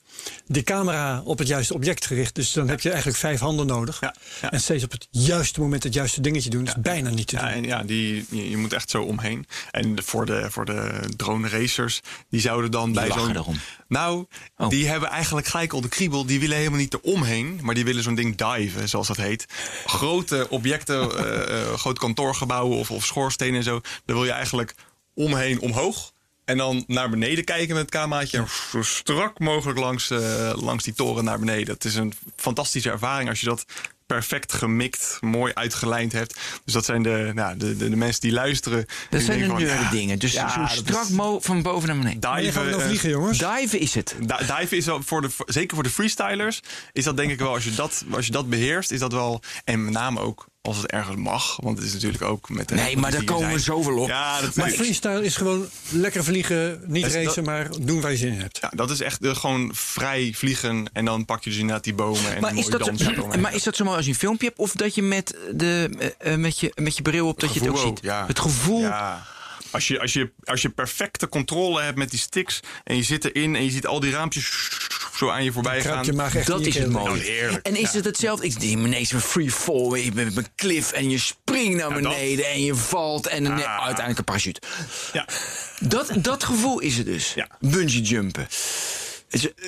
de camera op het juiste object gericht. Dus dan heb je eigenlijk vijf handen nodig. Ja, ja. En steeds op het juiste moment het juiste dingetje doen. Dat is bijna niet te doen. Ja, en ja, die, je, je moet echt zo omheen. En de- voor de, voor de drone racers, die zouden dan bij lachen zo'n. Nou, Oh. die hebben eigenlijk gelijk al de kriebel. Die willen helemaal niet eromheen, maar die willen zo'n ding diven, zoals dat heet. Grote objecten, eh, eh, grote kantoorgebouwen of, of schoorstenen en zo. Daar wil je eigenlijk omheen omhoog. En dan naar beneden kijken met het cameraatje. En zo strak mogelijk langs, eh, langs die toren naar beneden. Het is een fantastische ervaring als je dat perfect gemikt, mooi uitgelijnd hebt. Dus dat zijn de, nou, de, de, de mensen die luisteren. Dat die zijn de ja, dingen. Dus ja, zo strak is- mo van boven naar beneden. Wanneer gaan we Diven, nou eh, vliegen, jongens? Diven is het. Di- Diven is wel voor de, zeker voor de freestylers, is dat denk ik wel, als je dat, als je dat beheerst, is dat wel, en met name ook als het ergens mag, want het is natuurlijk ook met de Nee, maar daar er komen we zoveel op. Ja, dat, Maar freestyle is gewoon lekker vliegen, niet Dat racen, maar doen waar je zin in hebt. ja, dat is echt gewoon vrij vliegen en dan pak je dus inderdaad die bomen en Maar een is, mooie dat, dans eromheen. maar is dat zo mooi als je een filmpje hebt? Of dat je met, de, eh, eh, met, je, met je bril op dat je het ook gevoel ziet? ja. Het gevoel. Ja. Als je, als, je, als je perfecte controle hebt met die sticks en je zit erin en je ziet al die raampjes zo aan je voorbij gaan. Dat is het mooie. Nou. En is Ja. het hetzelfde? Ik zie ineens een free fall. Je bent op een cliff en je springt naar Ja, dat- beneden en je valt en Ah. uiteindelijk een parachute. Ja. Dat, dat gevoel is het dus. Ja. Bungee jumpen.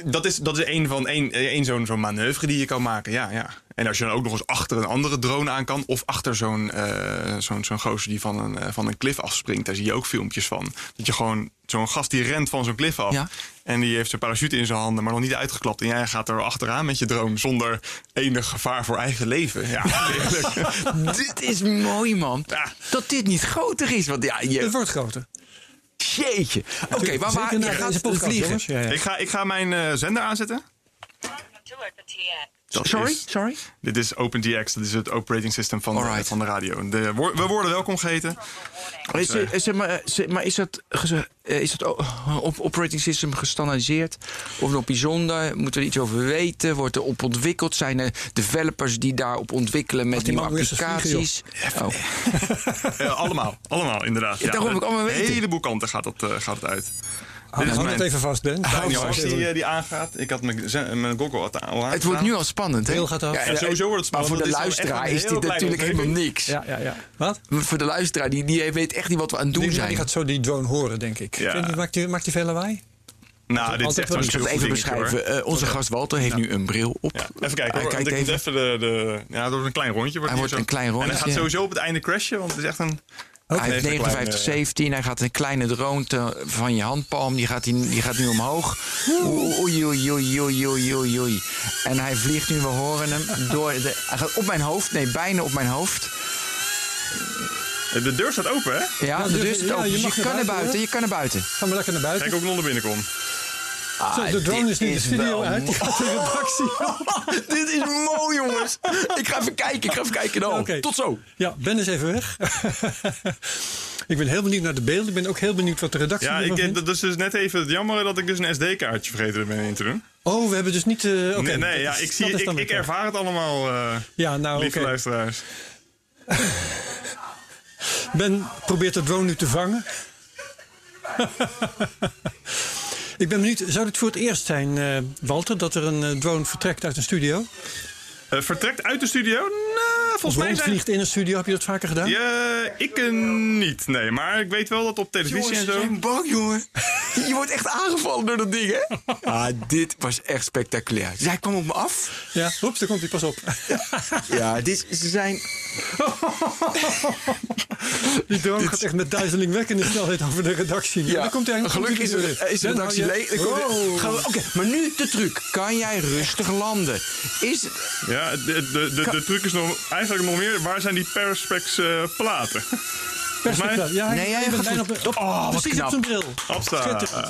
Dat is, dat is een van één, één zo'n zo'n manoeuvre die je kan maken. Ja, ja. En als je dan ook nog eens achter een andere drone aan kan. Of achter zo'n eh zo'n zo'n gozer die van een, eh, van een klif afspringt. Daar zie je ook filmpjes van. Dat je gewoon zo'n gast die rent van zo'n klif af. Ja. En die heeft zijn parachute in zijn handen, maar nog niet uitgeklapt. En jij gaat er achteraan met je drone zonder enig gevaar voor eigen leven. Ja, heerlijk. dit is mooi, man. Ja. Dat dit niet groter is. Want ja, Het je, wordt groter. Jeetje. Oké, maar waar Zeker je gaat vliegen. Ja, ja. ik, ga, ik ga mijn eh, zender aanzetten. Dat Sorry, is- sorry. Dit is OpenGX, dat is het operating system van, de, van de radio. De, we worden welkom geheten. Is, eh, zeg maar, maar is dat, eh, is dat op operating system gestandaardiseerd? Of nog bijzonder? Moeten we er iets over weten? Wordt er op ontwikkeld? Zijn er developers die daarop ontwikkelen met die nieuwe applicaties? Oh. Allemaal, allemaal inderdaad. Ja, daarom wil ik allemaal Een weten. heleboel kanten gaat het, eh, gaat het uit. Hou mijn- het even vast, Ben. Hou die, eh, die aangaat. Ik had mijn, mijn goggle al aan- al Het wordt nu al spannend, hè? Gaat af. Ja, Ja, sowieso wordt het Maar spannend. voor de luisteraar een is dit natuurlijk helemaal niks. Ja, ja, ja. Wat? Voor de luisteraar, die, die weet echt niet wat we aan het doen Die, zijn. die gaat zo die drone horen, denk ik. Ja. Maakt die, maakt die veel lawaai? Nou, dit is echt wel heel even beschrijven. Eh, onze gast Walter heeft nu een bril op. Ja, even kijken Hij hoor. kijkt moet even. even de, de... Ja, dat wordt een klein rondje. Hij hier wordt zo. een klein En rondje. hij gaat sowieso op het einde crashen, want het is echt een... Hij heeft Even een 59, kleine- 17. Hij gaat een kleine drone van je handpalm. Die gaat, die, die gaat nu omhoog. Oei, oei, oei, oei, oei, oei. En hij vliegt nu, we horen hem, door de... Hij gaat op mijn hoofd. Nee, bijna op mijn hoofd. De deur staat open, hè? Ja, de dus- deur is ja, open. je Dus je kan naar buiten. Je kan naar buiten. Ga maar lekker naar buiten. Kijk ook nog naar binnen kom. Zo, de drone dit is nu de studio wel uit. Die gaat de redactie. Dit is mooi, jongens. Ik ga even kijken. Ik ga even kijken. Nou, Oké. Tot zo. Ja, Ben is even weg. ik ben heel benieuwd naar de beelden. Ik ben ook heel benieuwd wat de redactie Ja, ervan ik, vindt. dat is dus net even het jammer dat ik dus een SD-kaartje vergeten ben in te doen. Oh, we hebben dus niet... eh, oké, nee, nee ja, is- ik, zie, ik, ik ervaar het allemaal, eh Ja, nou lieve oké. luisteraars. Ben probeert de drone nu te vangen. Ik ben benieuwd, zou dit voor het eerst zijn, eh, Walter, dat er een eh, drone vertrekt uit een studio? Eh, vertrekt uit de studio? Nou, Of volgens mij zijn... rondvliegt in een studio, heb je dat vaker gedaan? Ja, ik eh, niet, nee. Maar ik weet wel dat op televisie Jongens, en zo... zijn bang, jongen. Je wordt echt aangevallen door dat ding, hè? Ah, dit was echt spectaculair. Hij kwam op me af. Ja, oeps, daar komt hij, pas op. Ja, dit, ze zijn... Die drone gaat echt met duizelingwekkende snelheid over de redactie. Ja, daar komt hij aan. Gelukkig is, er, is de redactie leeg. Dan. Gaan we- Oké, maar nu de truc. Kan jij rustig landen? Is, Ja, de, de, de, de truc is nog, eigenlijk nog meer... Waar zijn die perspex eh, platen? Perspectief. Ja, Nee, jij ik ben gaat bijna goed. op, op, Oh, wat precies knap. op zijn bril.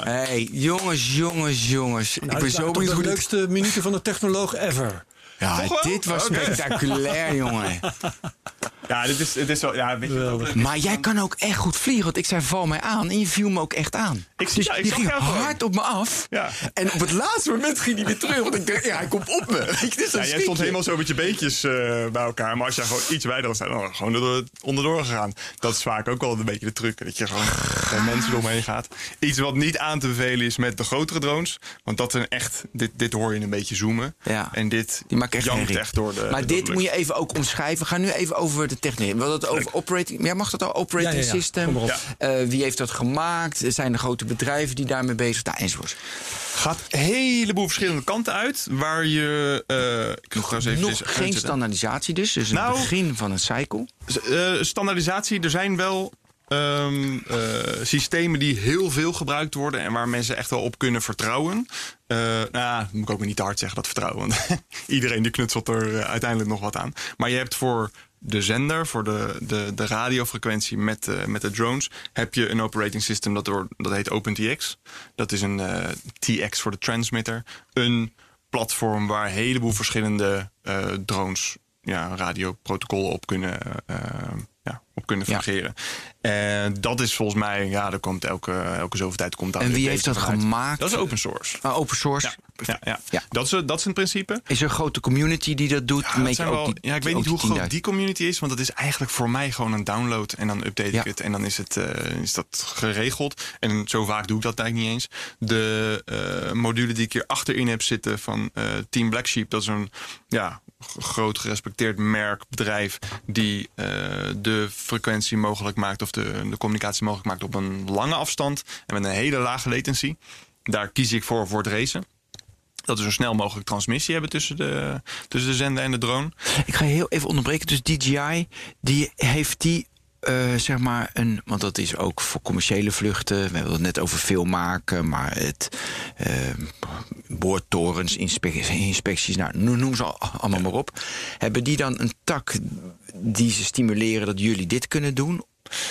Hey, jongens, jongens, jongens. ik Nou, ben dit zo benieuwd de hoe leukste minuten van de technoloog ever. Ja, Toch wel? dit was spectaculair, jongen. Ja, dit is, het is wel. Ja, weet je, Geweldig. Maar jij kan ook echt goed vliegen. Want ik zei, val mij aan. En je viel me ook echt aan. Ik zie- dus ja, ik je ging hard op me af. Ja. En op het laatste moment ging hij weer terug. Want ik dacht, ja, hij komt op me. Weet je, dit is een Ja, jij stond helemaal zo met je beentjes eh, bij elkaar. Maar als jij gewoon iets wijder was, dan gewoon er onderdoor gegaan. Dat is vaak ook wel een beetje de truc. Dat je gewoon bij mensen eromheen gaat. Iets wat niet aan te bevelen is met de grotere drones. Want dat zijn echt, dit, dit hoor je een beetje zoomen. Ja. En dit Die maakt echt echt door de Maar de dit moet je even ook omschrijven. We gaan nu even over de techniek. We hadden het over operating. Ja, mag dat al? Operating Ja, ja, ja. system. Eh, wie heeft dat gemaakt? Zijn er grote bedrijven die daarmee bezig zijn? Nou, enzovoort. gaat een heleboel verschillende kanten uit. Waar je. eh ik even Nog deze geen uitzetten. standaardisatie dus. Dus Nou- het begin van een cycle. Eh, standaardisatie, er zijn wel ehm, eh, systemen die heel veel gebruikt worden en waar mensen echt wel op kunnen vertrouwen. Eh nou, moet ik ook maar niet te hard zeggen dat vertrouwen. Want iedereen die knutselt er uiteindelijk nog wat aan. Maar je hebt voor de zender, voor de, de, de radiofrequentie met, eh, met de drones, heb je een operating system dat, door, dat heet OpenTX. Dat is een eh, TX voor de transmitter. Een platform waar een heleboel verschillende eh, drones ja, radioprotocollen op kunnen, ja, op kunnen Ja. fungeren. En dat is volgens mij, ja, er komt elke, elke zoveel tijd komt daar En wie heeft dat vanuit. gemaakt? Dat is open source. Ah, open source. Ja, ja, ja. Dat, is, dat is een principe. Is er een grote community die dat doet? Ja, dat zijn wel, die- ja, ik weet niet hoe groot 10.000? die community is, want dat is eigenlijk voor mij gewoon een download en dan update ik het en dan is, het, eh, is dat geregeld. En zo vaak doe ik dat eigenlijk niet eens. De eh, module die ik hier achterin heb zitten van eh, Team Black Sheep, dat is een ja, groot gerespecteerd merk, bedrijf, die eh, de frequentie mogelijk maakt of de, de communicatie mogelijk maakt op een lange afstand en met een hele lage latency. Daar kies ik voor voor het racen. Dat we zo snel mogelijk transmissie hebben tussen de, tussen de zender en de drone. Ik ga heel even onderbreken. Dus DJI, die heeft die. Eh, zeg maar een, want dat is ook voor commerciële vluchten. We hebben het net over film maken, maar het eh, boortorens, inspecties, inspecties, nou, noem ze al- allemaal maar op. Hebben die dan een tak die ze stimuleren dat jullie dit kunnen doen?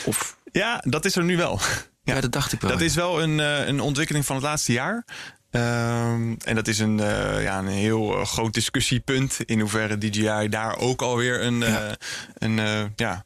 Of Ja, dat is er nu wel. ja, dat dacht ik wel. Dat is wel een, eh, een ontwikkeling van het laatste jaar. Ehm, en dat is een, ja, een heel groot discussiepunt. In hoeverre DJI daar ook alweer een, een, ja,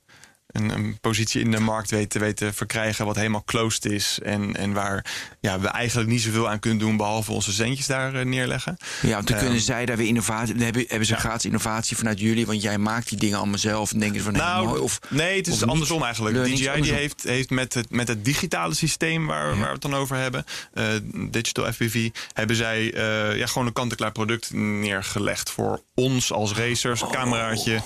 een, een positie in de markt weet, te weten verkrijgen. Wat helemaal closed is. En, en waar ja, we eigenlijk niet zoveel aan kunnen doen. Behalve onze centjes daar eh, neerleggen. Ja, want dan Ehm, kunnen zij daar weer innovatie. Dan hebben, hebben ze ja. gratis innovatie vanuit jullie, want jij maakt die dingen allemaal zelf. En denken ze van nou, mooi. Of, nee, het is niet. andersom eigenlijk. DJI die andersom. heeft, heeft met, het, met het digitale systeem waar, waar we het dan over hebben, eh, Digital FPV, hebben zij eh, ja, gewoon een kant-en-klaar product neergelegd voor ons als racers. Oh. Cameraatje,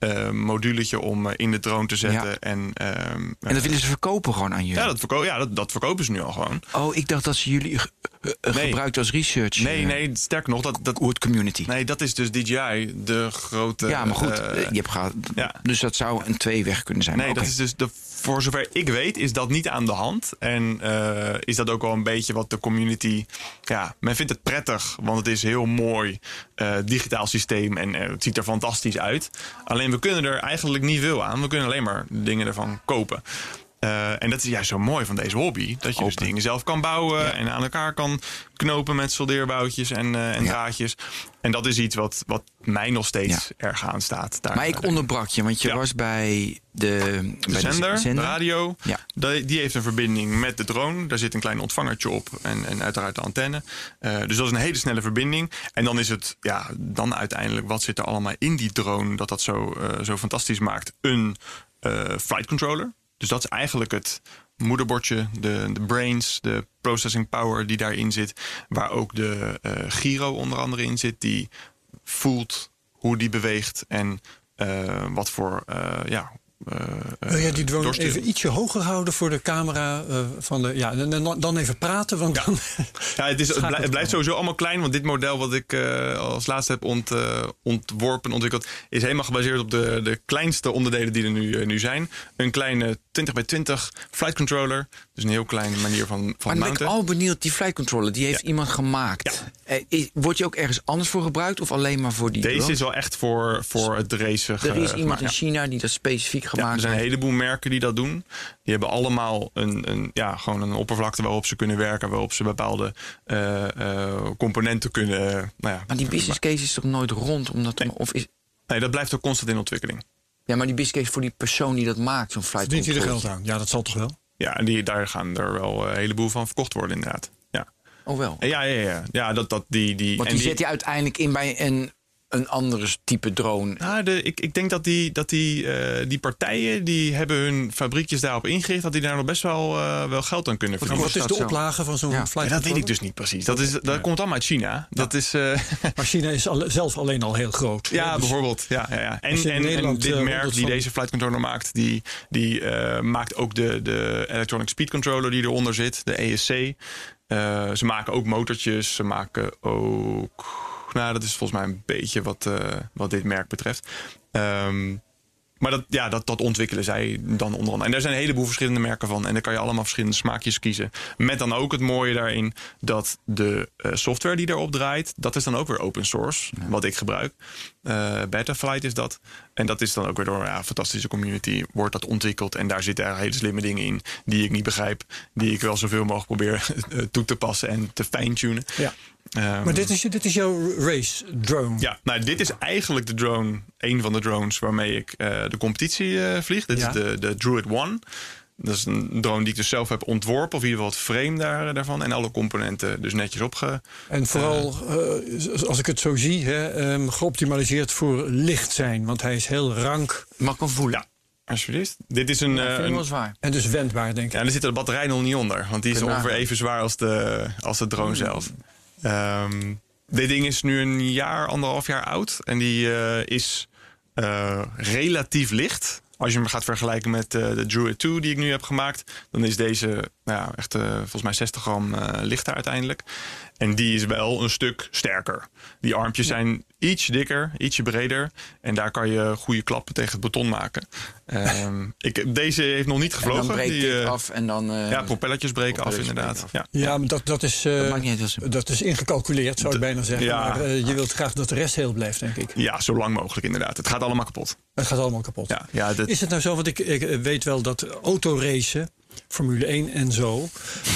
eh, moduletje om eh, in de drone te zetten. Ja. En, ehm, En dat willen ze verkopen gewoon aan jullie. ja, dat, verko ja dat, dat verkopen ze nu al gewoon. Oh, ik dacht dat ze jullie ge- eh, Nee. gebruikt als research. Nee, eh, nee, sterker nog, dat, dat, Wood community. nee, dat is dus DJI, de grote... ja, maar goed. eh, eh, je hebt gehad, ja. Dus dat zou een tweeweg kunnen zijn. Nee, dat is dus de, voor zover ik weet, is dat niet aan de hand. En eh, is dat ook wel een beetje wat de community. Ja, men vindt het prettig, want het is heel mooi eh, digitaal systeem en eh, het ziet er fantastisch uit. Alleen we kunnen er eigenlijk niet veel aan. We kunnen alleen maar dingen ervan kopen. Eh, en dat is juist zo mooi van deze hobby. Dat je dus dingen zelf kan bouwen en aan elkaar kan knopen met soldeerboutjes en, eh, en Ja. draadjes. En dat is iets wat, wat mij nog steeds erg aanstaat. Daar, Maar ik onderbrak je, want je was bij de, de bij zender, de zender. de radio, die, die heeft een verbinding met de drone. Daar zit een klein ontvangertje op en, en uiteraard de antenne. Eh, dus dat is een hele snelle verbinding. En dan is het, ja, dan uiteindelijk, wat zit er allemaal in die drone dat dat zo, zo fantastisch maakt? Een flight controller. Dus dat is eigenlijk het moederbordje, de, de brains, de processing power die daarin zit. Waar ook de eh, gyro onder andere in zit, die voelt hoe die beweegt en eh, wat voor eh, ja, eh, Wil jij die drone doorsturen. even ietsje hoger houden voor de camera? eh, van de, ja, dan, dan even praten, want dan... Ja, het, is, het, Schakelt blij- het blijft sowieso allemaal klein. Want dit model wat ik eh, als laatste heb ont, eh, ontworpen, ontwikkeld... is helemaal gebaseerd op de, de kleinste onderdelen die er nu, eh, nu zijn. Een kleine 20 bij 20 flight controller. Dus een heel kleine manier van, van Maar dan ben ik al benieuwd, die flight controller, die heeft Ja. iemand gemaakt. Eh, is- wordt die ook ergens anders voor gebruikt of alleen maar voor die Deze drone? is wel echt voor, voor het racen Er is iemand gemaakt, in ja. China die dat specifiek Ja, er zijn een heleboel merken die dat doen. Die hebben allemaal een, een, ja, gewoon een oppervlakte waarop ze kunnen werken. Waarop ze bepaalde eh, eh, componenten kunnen... eh, nou ja, Maar die business case is toch nooit rond? Omdat er- of is, Nee, dat blijft ook constant in ontwikkeling. Ja, maar die business case voor die persoon die dat maakt, zo'n flight Verdient hij er geld aan? Ja, dat zal toch wel? Ja, en die, daar gaan er wel een heleboel van verkocht worden, inderdaad. Ja, Oh wel. ja, ja. ja. ja dat, dat, die, die, Want en die zet hij uiteindelijk in bij een, een ander type drone. Nou, de, ik, ik denk dat die, dat die, eh, die partijen die hebben hun fabriekjes daarop ingericht, dat die daar nog best wel, eh, wel geld aan kunnen verdienen. wat is de oplage van zo'n Ja. flight Ja, dat weet ik dus niet precies. Dat, is, dat komt allemaal uit China. Dat is, eh, Maar China is al- zelf alleen al heel groot. ja, Dus- bijvoorbeeld. Ja, ja, En, en, en dit merk die van- deze flight controller maakt, die, die eh, maakt ook de, de electronic speed controller die eronder zit, de ESC. Eh, ze maken ook motortjes. Ze maken ook. Nou, dat is volgens mij een beetje wat, eh, wat dit merk betreft. Ehm, maar dat, ja, dat, dat ontwikkelen zij dan onder andere. En daar zijn een heleboel verschillende merken van. En dan kan je allemaal verschillende smaakjes kiezen. Met dan ook het mooie daarin dat de eh, software die daarop draait, dat is dan ook weer open source. Wat ik gebruik. Eh Betaflight is dat. En dat is dan ook weer door ja, een fantastische community wordt dat ontwikkeld. En daar zitten hele slimme dingen in die ik niet begrijp. Die ik wel zoveel mogelijk probeer eh, toe te passen en te fine-tunen. Ja. Ehm, Maar dit is, dit is jouw race drone. ja, nou, dit is eigenlijk de drone, een van de drones waarmee ik eh, de competitie eh, vlieg. Dit Ja. is de, de Druid One. Dat is een drone die ik dus zelf heb ontworpen, of in ieder geval het frame daar, daarvan. En alle componenten dus netjes opge. En vooral, eh, als ik het zo zie, hè, ehm, geoptimaliseerd voor licht zijn. Want hij is heel rank Mag ik hem voelen? Ja, alsjeblieft. Dit is een. Ja, eh, een zwaar. en dus wendbaar, denk ik. ja, en er zit de batterij nog niet onder, want die is ongeveer even zwaar als de, als de drone zelf. Ehm, dit ding is nu een jaar, anderhalf jaar oud. En die eh, is eh, relatief licht. Als je hem gaat vergelijken met eh, de Druid 2 die ik nu heb gemaakt, dan is deze nou ja, echt eh, volgens mij 60 gram eh, lichter uiteindelijk. En die is wel een stuk sterker. Die armpjes zijn ietsje dikker, ietsje breder. En daar kan je goede klappen tegen het beton maken. Ehm, ik, deze heeft nog niet En gevlogen. dan breekt Die, eh, af en dan... eh, ja, propellertjes breken af inderdaad. breken Ja. Ja, maar dat, dat, is, eh, Dat maakt niet dat is ingecalculeerd, zou ik bijna zeggen. ja. Maar eh, je wilt graag dat de rest heel blijft, denk ik. ja, zo lang mogelijk inderdaad. Het gaat allemaal kapot. Het gaat allemaal kapot. Ja, Is het nou zo, want ik, ik weet wel dat autoracen, Formule 1 en zo,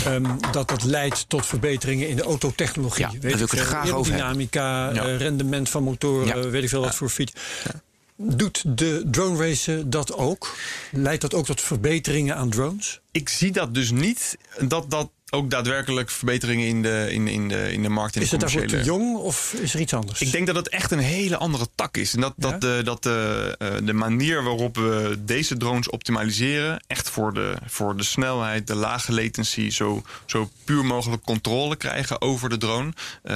ehm, dat dat leidt tot verbeteringen in de autotechnologie. Ja, weet wil ik het graag over aerodynamica, Ja. eh, rendement van motoren, Ja. weet ik veel wat voor fiets. Doet de drone racen dat ook? Leidt dat ook tot verbeteringen aan drones? ik zie dat dus niet. Dat dat ook daadwerkelijk verbeteringen in de, in, in de, in de markt in Is de het daarvoor commerciële... te jong of is er iets anders? Ik denk dat het echt een hele andere tak is. En dat, Ja? dat, de, dat de, eh, de manier waarop we deze drones optimaliseren, echt voor de, voor de snelheid, de lage latency, zo, zo puur mogelijk controle krijgen over de drone. Eh,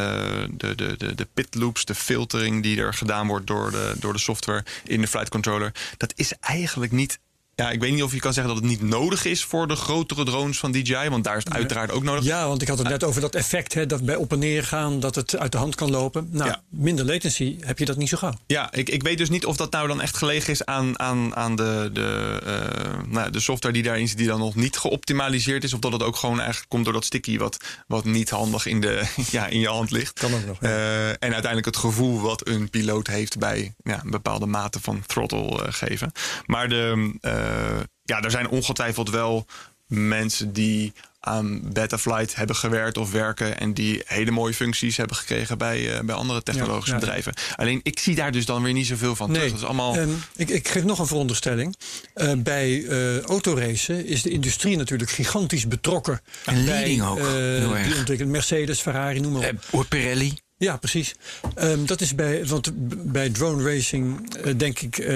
de, de, de, de pit loops, de filtering die er gedaan wordt door de, door de software in de flight controller. Dat is eigenlijk niet. Ja, ik weet niet of je kan zeggen dat het niet nodig is voor de grotere drones van DJI. Want daar is het uiteraard ook nodig. Ja, want ik had het net over dat effect, hè, dat bij op en neer gaan, dat het uit de hand kan lopen. Nou, Ja. minder latency heb je dat niet zo gauw. Ja, ik, ik weet dus niet of dat nou dan echt gelegen is aan, aan, aan de, de, eh, nou, de software die daarin zit, die dan nog niet geoptimaliseerd is. Of dat het ook gewoon eigenlijk komt door dat sticky wat, wat niet handig in, de, ja, in je hand ligt. Kan ook nog, ja. Eh, en uiteindelijk het gevoel wat een piloot heeft bij ja, een bepaalde mate van throttle eh, geven. Maar de, ja, er zijn ongetwijfeld wel mensen die aan Betaflight hebben gewerkt of werken en die hele mooie functies hebben gekregen bij, eh, bij andere technologische Ja, ja. bedrijven. Alleen ik zie daar dus dan weer niet zoveel van terug. Dat is allemaal. Ehm, ik, ik geef nog een veronderstelling. Eh, bij eh autoracen is de industrie natuurlijk gigantisch betrokken. En bij leading ook, eh, heel erg. die ontwikkeling. Mercedes, Ferrari, noem maar op. Eh, Pirelli. Ja, precies. Ehm, dat is bij, want bij drone racing, eh, denk ik, eh,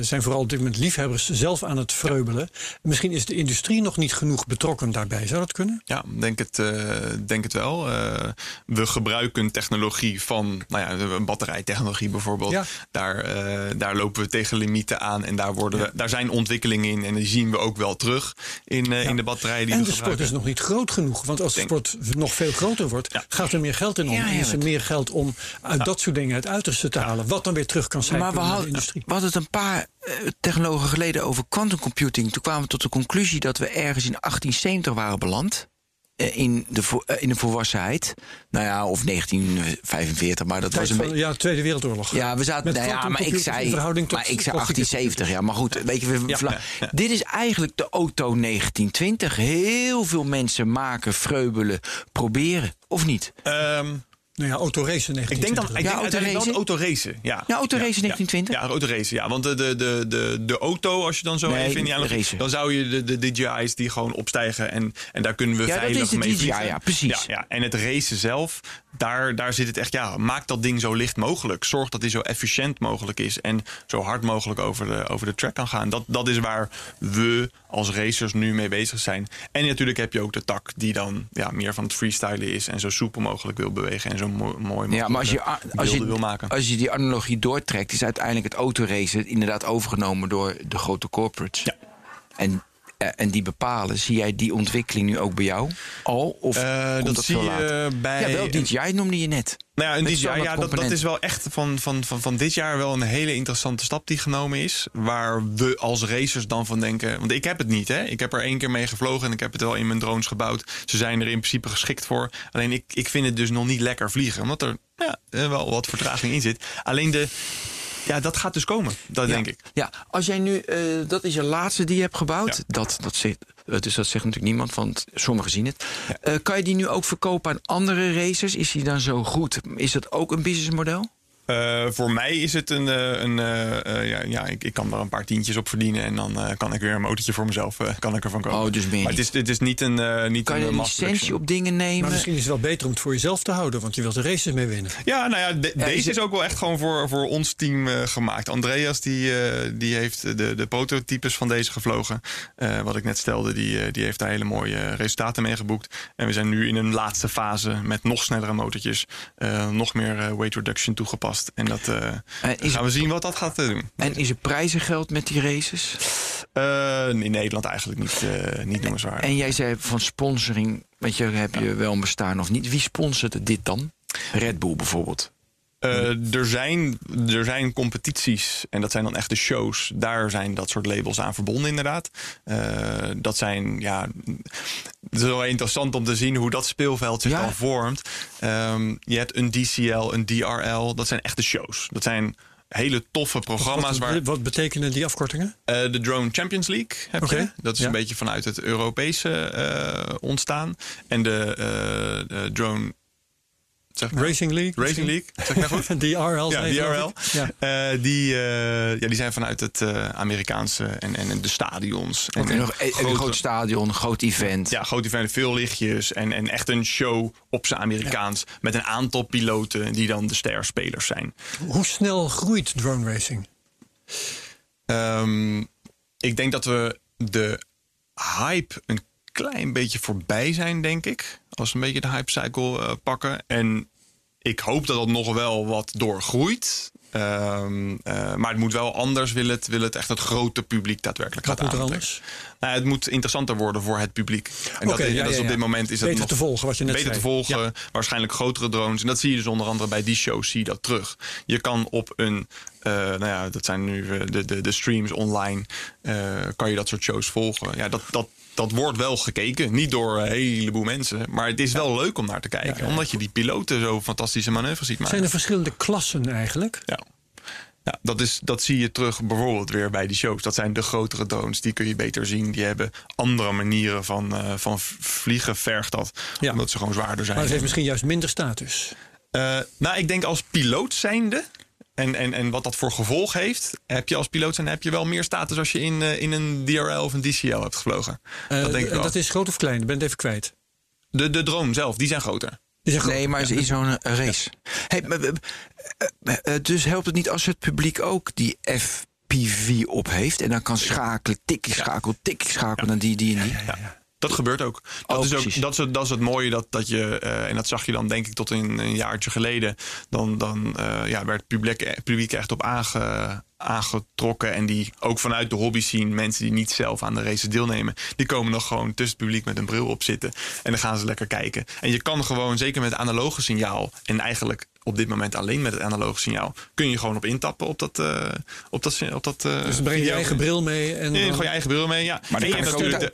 zijn vooral op dit moment liefhebbers zelf aan het vreubelen. Misschien is de industrie nog niet genoeg betrokken daarbij. Zou dat kunnen? Ja, denk het, eh, denk het wel. Eh, we gebruiken technologie van, nou ja, batterijtechnologie bijvoorbeeld. Ja. Daar, eh, daar lopen we tegen limieten aan en daar, worden we, daar zijn ontwikkelingen in en die zien we ook wel terug in, eh, in de batterijen die en we de sport gebruiken. is nog niet groot genoeg. Want als de sport nog veel groter wordt, Ja. gaat er meer geld in om. Ja, en ja, is er meer geld om uit dat soort dingen het uiterste te halen. Wat dan weer terug kan zijn Maar we de hadden, industrie. we hadden het een paar eh, technologen geleden over quantum computing. Toen kwamen we tot de conclusie dat we ergens in 1870 waren beland. eh, In de, eh, in de volwassenheid. Nou ja, of 1945, maar dat Tijd was een beetje. ja, Tweede Wereldoorlog. Ja, we zaten. Nou ja, maar ik zei. in verhouding tot maar ik zei klassieke 1870, ja. Maar goed, weet je, we, Ja, vla- ja, ja. dit is eigenlijk de auto 1920. Heel veel mensen maken, vreubelen, proberen. Of niet? Ehm, Nou ja, autoracen Ik denk dan, ik 1920. denk Ja, uiteindelijk wel autoracen? autoracen. Ja, Ja, autoracen ja, 1920? Ja, autoracen, ja. Want de, de, de, de, de auto, als je dan zo Nee, even in die racen. dan zou je de, de DJI's die gewoon opstijgen en, en daar kunnen we Ja, dat veilig is de mee DJI, vliegen. ja, precies. Ja, ja. En het racen zelf, daar, daar zit het echt, ja, maak dat ding zo licht mogelijk. Zorg dat die zo efficiënt mogelijk is en zo hard mogelijk over de, over de track kan gaan. Dat, dat is waar we als racers nu mee bezig zijn. En natuurlijk heb je ook de tak die dan ja, meer van het freestylen is en zo soepel mogelijk wil bewegen en zo mo- mooi mogelijk Ja, maar als je, eh, als, je, wil maken. als je die analogie doortrekt, is uiteindelijk het autoracen inderdaad overgenomen door de grote corporates. Ja. En, en die bepalen, zie jij die ontwikkeling nu ook bij jou al? Of Eh, komt dat dat zie veel je later? bij Ja, wel, DJI noemde je net. Nou ja, en jaar, ja dat, dat is wel echt van, van, van, van dit jaar wel een hele interessante stap die genomen is. Waar we als racers dan van denken. Want ik heb het niet, hè? Ik heb er één keer mee gevlogen en ik heb het wel in mijn drones gebouwd. Ze zijn er in principe geschikt voor. Alleen ik, ik vind het dus nog niet lekker vliegen. Omdat er ja, eh, wel wat vertraging in zit. Alleen de. Ja, dat gaat dus komen. Dat ja. denk ik. Ja, als jij nu, eh, dat is je laatste die je hebt gebouwd. Ja. Dat, dat zegt, eh, dus dat zegt natuurlijk niemand, want sommigen zien het. Eh, kan je die nu ook verkopen aan andere racers? Is die dan zo goed? Is dat ook een businessmodel? Eh, voor mij is het een. eh, een eh, eh, ja, ja ik, ik kan er een paar tientjes op verdienen. En dan eh, kan ik weer een motortje voor mezelf eh, kan ik ervan kopen. Oh, dus meer maar het is, het is niet een. niet Kan je een licentie op dingen nemen? Maar misschien is het wel beter om het voor jezelf te houden, want je wilt de races mee winnen. Ja, nou ja, de- Ja, is deze het- is ook wel echt gewoon voor, voor ons team eh, gemaakt. Andreas die, eh, die heeft de, de prototypes van deze gevlogen. Eh, wat ik net stelde, die, die heeft daar hele mooie resultaten mee geboekt. En we zijn nu in een laatste fase met nog snellere motortjes. eh, nog meer weight reduction toegepast. En dat eh, En gaan we zien wat dat gaat eh, doen. en is er prijzengeld met die races? Eh, in Nederland eigenlijk niet, eh niet noemenswaardig. En jij zei van sponsoring, weet je, heb je wel een bestaan of niet? Wie sponsort dit dan? Red Bull bijvoorbeeld. Eh, er, zijn, er zijn competities en dat zijn dan echte shows. Daar zijn dat soort labels aan verbonden, inderdaad. Eh, dat zijn, ja. Het is wel interessant om te zien hoe dat speelveld zich Ja. dan vormt. Ehm, je hebt een DCL, een DRL. Dat zijn echte shows. Dat zijn hele toffe programma's wat, wat betekenen die afkortingen? Eh, de Drone Champions League heb je. Dat is ja. een beetje vanuit het Europese ontstaan. En de, de Drone. Zeg ik nou? Racing League? Racing League. Zeg ik nou goed? Ja, DRL. ik. Ja. Eh, die, eh, ja, die zijn vanuit het eh, Amerikaanse en, en de stadions. En, En nog een, groot stadion, een groot event. Ja, groot event, veel lichtjes en, en echt een show op zijn Amerikaans. Met een aantal piloten die dan de sterspelers zijn. Hoe snel groeit drone racing? Ehm, ik denk dat we de hype een klein beetje voorbij zijn, denk ik. Als we een beetje de hype cycle eh, pakken. En ik hoop dat dat nog wel wat doorgroeit. Ehm, eh, maar het moet wel anders, wil het, wil het echt het grote publiek daadwerkelijk gaat moet er anders? Nou, het moet interessanter worden voor het publiek. En dat, ja, dat is ja, op dit moment is het Beter nog te volgen, wat je net beter zei. te volgen. Waarschijnlijk grotere drones. En dat zie je dus onder andere bij die shows zie je dat terug. Je kan op een, eh, nou ja, dat zijn nu de, de, de streams online, kan je dat soort shows volgen. Ja, dat, dat, dat wordt wel gekeken. Niet door een heleboel mensen. Maar het is wel leuk om naar te kijken. Omdat je die piloten zo fantastische manoeuvres ziet maken. Zijn er verschillende klassen eigenlijk? Ja. Ja, dat, is, dat zie je terug bijvoorbeeld weer bij die shows. Dat zijn de grotere drones. Die kun je beter zien. Die hebben andere manieren van, eh, van vliegen, vergt dat. Ja. Omdat ze gewoon zwaarder zijn. Maar het heeft misschien juist minder status. Eh, nou, ik denk als piloot zijnde. En, en, en wat dat voor gevolg heeft. Heb je als piloot zijn heb je wel meer status als je in, eh, in een DRL of een DCL hebt gevlogen. Eh, dat denk ik en wel. dat is groot of klein? Ik ben het even kwijt. De, de drone zelf, die zijn groter. Die zijn groot. Nee, maar in zo'n eh, race. Hey, maar, eh, eh, eh, dus helpt het niet als het publiek ook die FPV op heeft en dan kan schakelen, tikkie schakel, tikkie schakel naar die, die en die. Ja. Dat gebeurt ook. Dat, Oh, is, ook dat, is, het- dat is het mooie dat, dat je, eh, en dat zag je dan denk ik tot een, een jaartje geleden. Dan, dan eh, ja, werd het publiek, publiek echt op aange, aangetrokken. En die ook vanuit de hobby zien, mensen die niet zelf aan de races deelnemen, die komen nog gewoon tussen het publiek met een bril op zitten. En dan gaan ze lekker kijken. En je kan gewoon, zeker met het analoge signaal, en eigenlijk op dit moment alleen met het analoge signaal, kun je gewoon op intappen op dat. eh op dat, op dat eh, Dus breng je eigen bril mee. En gewoon je eigen bril mee, ja. Maar En natuurlijk de-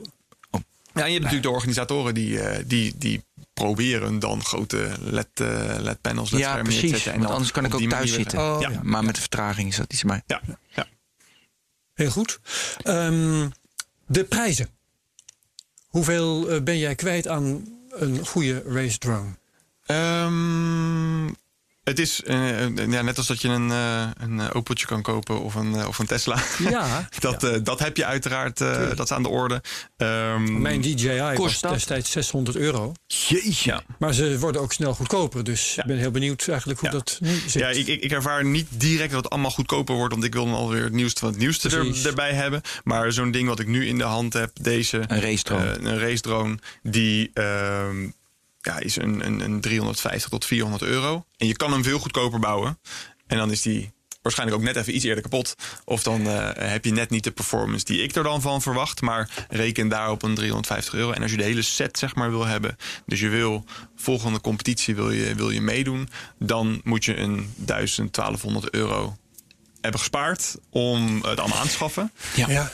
ja, en je hebt natuurlijk de organisatoren die, eh, die, die proberen dan grote LED, eh LED-panels, Ja, LED-schermen neer te precies. zetten. En dan anders kan ik ook thuis zitten. Oh, ja. ja. Maar met de vertraging is dat iets maar. Ja, ja. Heel goed. Ehm, de prijzen. Hoeveel eh, ben jij kwijt aan een goede race drone? Ehm, het is eh, eh, ja, net als dat je een, eh, een Opeltje kan kopen of een, of een Tesla. Ja, dat, eh, dat heb je uiteraard, eh, dat is aan de orde. Ehm, Mijn DJI Kost destijds 600 euro. Jeetje. Ja. Maar ze worden ook snel goedkoper. Dus Ja. ik ben heel benieuwd eigenlijk hoe Ja. dat nu zit. Ja, ik, ik, ik ervaar niet direct dat het allemaal goedkoper wordt. Want ik wil dan alweer het nieuwste van het nieuwste er, erbij hebben. Maar zo'n ding wat ik nu in de hand heb, deze. Een race drone. een race drone. Die ehm, ja, is een, een, een 350 tot 400 euro. En je kan hem veel goedkoper bouwen. En dan is die waarschijnlijk ook net even iets eerder kapot. Of dan eh, heb je net niet de performance die ik er dan van verwacht. Maar reken daar op een 350 euro. En als je de hele set zeg maar wil hebben. Dus je wil volgende competitie wil je, wil je meedoen. Dan moet je een 1000, 1200 euro hebben gespaard om het allemaal aan te schaffen. Ja. Ja.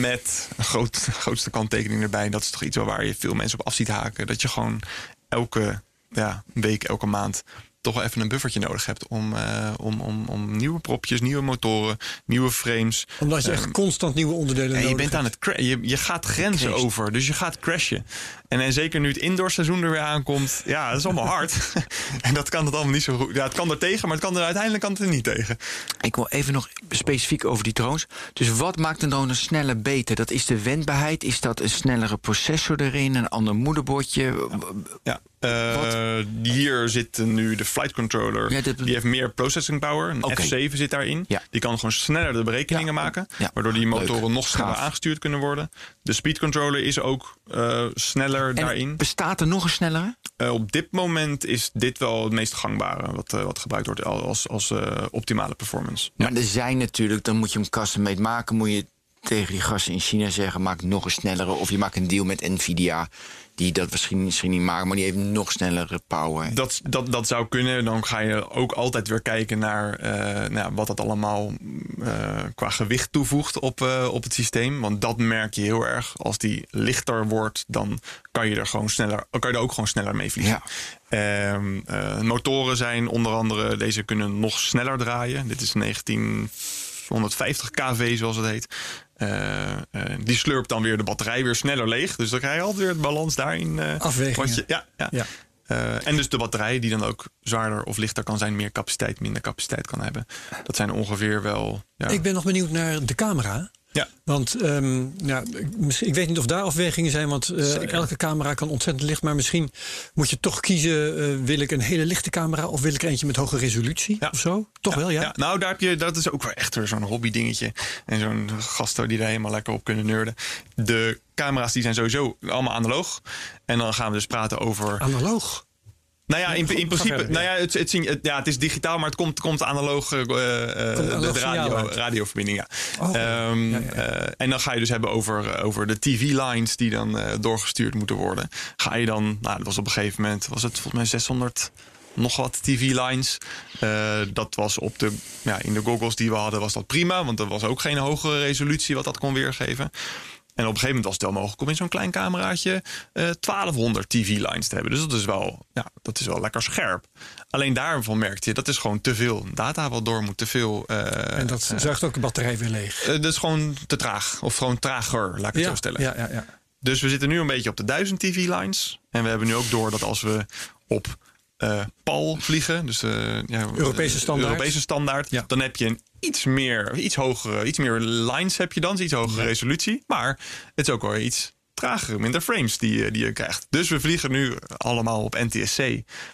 Met een groot, grootste kanttekening erbij. Dat is toch iets waar je veel mensen op af ziet haken. Dat je gewoon elke ja, week, elke maand toch wel even een buffertje nodig hebt om, eh, om, om, om nieuwe propjes, nieuwe motoren, nieuwe frames. Omdat je echt Ehm, constant nieuwe onderdelen en je bent aan hebt. het cra- je, je gaat grenzen over, dus je gaat crashen. En, en zeker nu het indoorseizoen er weer aankomt, ja, dat is allemaal hard. en dat kan het allemaal niet zo goed. Ja, het kan er tegen, maar het kan er uiteindelijk kan het er niet tegen. Ik wil even nog specifiek over die drones. Dus wat maakt een drone sneller beter? Dat is de wendbaarheid. Is dat een snellere processor erin? Een ander moederbordje? Ja. Eh, hier zit nu de flight controller. Ja, dit- Die heeft meer processing power. Een Oké. F7 zit daarin. Ja. Die kan gewoon sneller de berekeningen Ja. maken. Waardoor die Leuk. motoren nog sneller Gaaf. aangestuurd kunnen worden. De speed controller is ook eh, sneller En daarin. bestaat er nog een snellere? Eh, op dit moment is dit wel het meest gangbare. Wat, wat gebruikt wordt als, als optimale performance. Maar er zijn natuurlijk, dan moet je hem custom made maken. Moet je tegen die gasten in China zeggen: maak nog een snellere. Of je maakt een deal met Nvidia. Die dat misschien, misschien niet maken, maar die heeft nog snellere power. Dat, dat, dat zou kunnen. Dan ga je ook altijd weer kijken naar eh, nou, wat dat allemaal eh, qua gewicht toevoegt op, eh, op het systeem. Want dat merk je heel erg. Als die lichter wordt, dan kan je er gewoon sneller, kan je er ook gewoon sneller mee vliegen. Ehm, eh, motoren zijn onder andere, deze kunnen nog sneller draaien. Dit is 1950 kV zoals het heet. Eh, eh, die slurpt dan weer de batterij weer sneller leeg. Dus dan krijg je altijd weer het balans daarin. eh, je- ja, ja. Ja. En dus de batterij die dan ook zwaarder of lichter kan zijn, meer capaciteit, minder capaciteit kan hebben. Dat zijn ongeveer wel. Ja, Ik ben nog benieuwd naar de camera. Ja. Want ehm, ja, ik weet niet of daar afwegingen zijn, want eh, elke camera kan ontzettend licht. Maar misschien moet je toch kiezen: eh, wil ik een hele lichte camera of wil ik eentje met hoge resolutie Ja. of zo? Toch wel, ja. nou, daar heb je, dat is ook wel echt weer zo'n hobby dingetje. En zo'n gasten die daar helemaal lekker op kunnen nerden. De camera's die zijn sowieso allemaal analoog. En dan gaan we dus praten over. Analoog. Nou ja, in, principe, verder, nou ja. het, het, ja, het is digitaal, maar het komt, komt analoog, eh, eh, de, radio, radioverbinding. Ja. Oh, Ehm, ja, ja, ja. eh, en dan ga je dus hebben over, over de TV-lines die dan eh, doorgestuurd moeten worden. Ga je dan, nou, dat was op een gegeven moment, was het volgens mij 600 nog wat TV-lines. Eh, dat was op de, ja, in de goggles die we hadden, was dat prima, want er was ook geen hogere resolutie wat dat kon weergeven. En op een gegeven moment was het wel mogelijk om in zo'n klein cameraatje eh 1200 TV-lines te hebben. Dus dat is, wel, ja, dat is wel lekker scherp. Alleen daarvan merkte je, dat is gewoon te veel data wat door moet. Te veel. eh, En dat zuigt ook de batterij weer leeg. eh, dat is gewoon te traag. Of gewoon trager, laat ik het zo stellen. ja, ja, ja. Dus we zitten nu een beetje op de 1000 TV-lines. En we hebben nu ook door dat als we op eh PAL vliegen, dus ja, Europese eh, standaard. Europese standaard, Ja. dan heb je een iets meer, iets hogere, iets meer lines heb je dan, iets hogere resolutie. Maar het is ook wel iets trager, minder frames die, je- die je krijgt. Dus we vliegen nu allemaal op NTSC,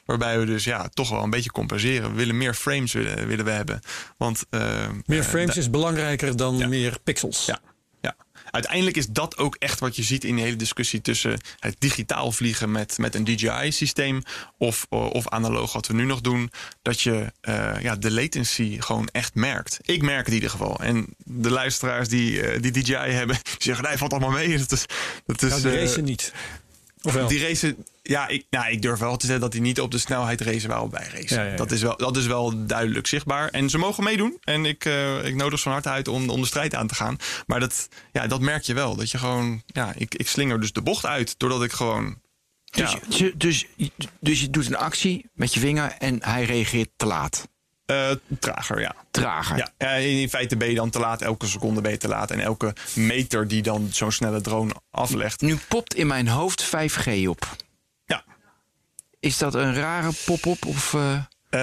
waarbij we dus ja, toch wel een beetje compenseren. We willen meer frames willen, willen we hebben. Want, eh, Meer eh, frames is belangrijker dan Ja. meer pixels. ja. Uiteindelijk is dat ook echt wat je ziet in de hele discussie tussen het digitaal vliegen met, met een DJI-systeem of, of analoog wat we nu nog doen. Dat je eh, ja, de latency gewoon echt merkt. Ik merk het in ieder geval. En de luisteraars die, eh, die DJI hebben, die zeggen nee, valt allemaal mee. Dat is, dat is, die eh, racen niet. Of wel? die racen, ja ik, nou, ik durf wel te zeggen dat die niet op de snelheid racen waarop wij racen. Ja, ja, ja. Dat, is wel, dat is wel duidelijk zichtbaar. En ze mogen meedoen. En ik, eh, ik nodig ze van harte uit om, om de strijd aan te gaan. Maar dat, ja, dat merk je wel. Dat je gewoon, ja, ik, ik slinger dus de bocht uit. Doordat ik gewoon. Dus, Ja, je- dus, dus je doet een actie met je vinger en hij reageert te laat. Eh, trager, ja. Trager. Ja, ja, in feite ben je dan te laat. Elke seconde ben je te laat. En elke meter die dan zo'n snelle drone aflegt. Nu popt in mijn hoofd 5G op. Ja. Is dat een rare pop-up? Of, eh? Eh,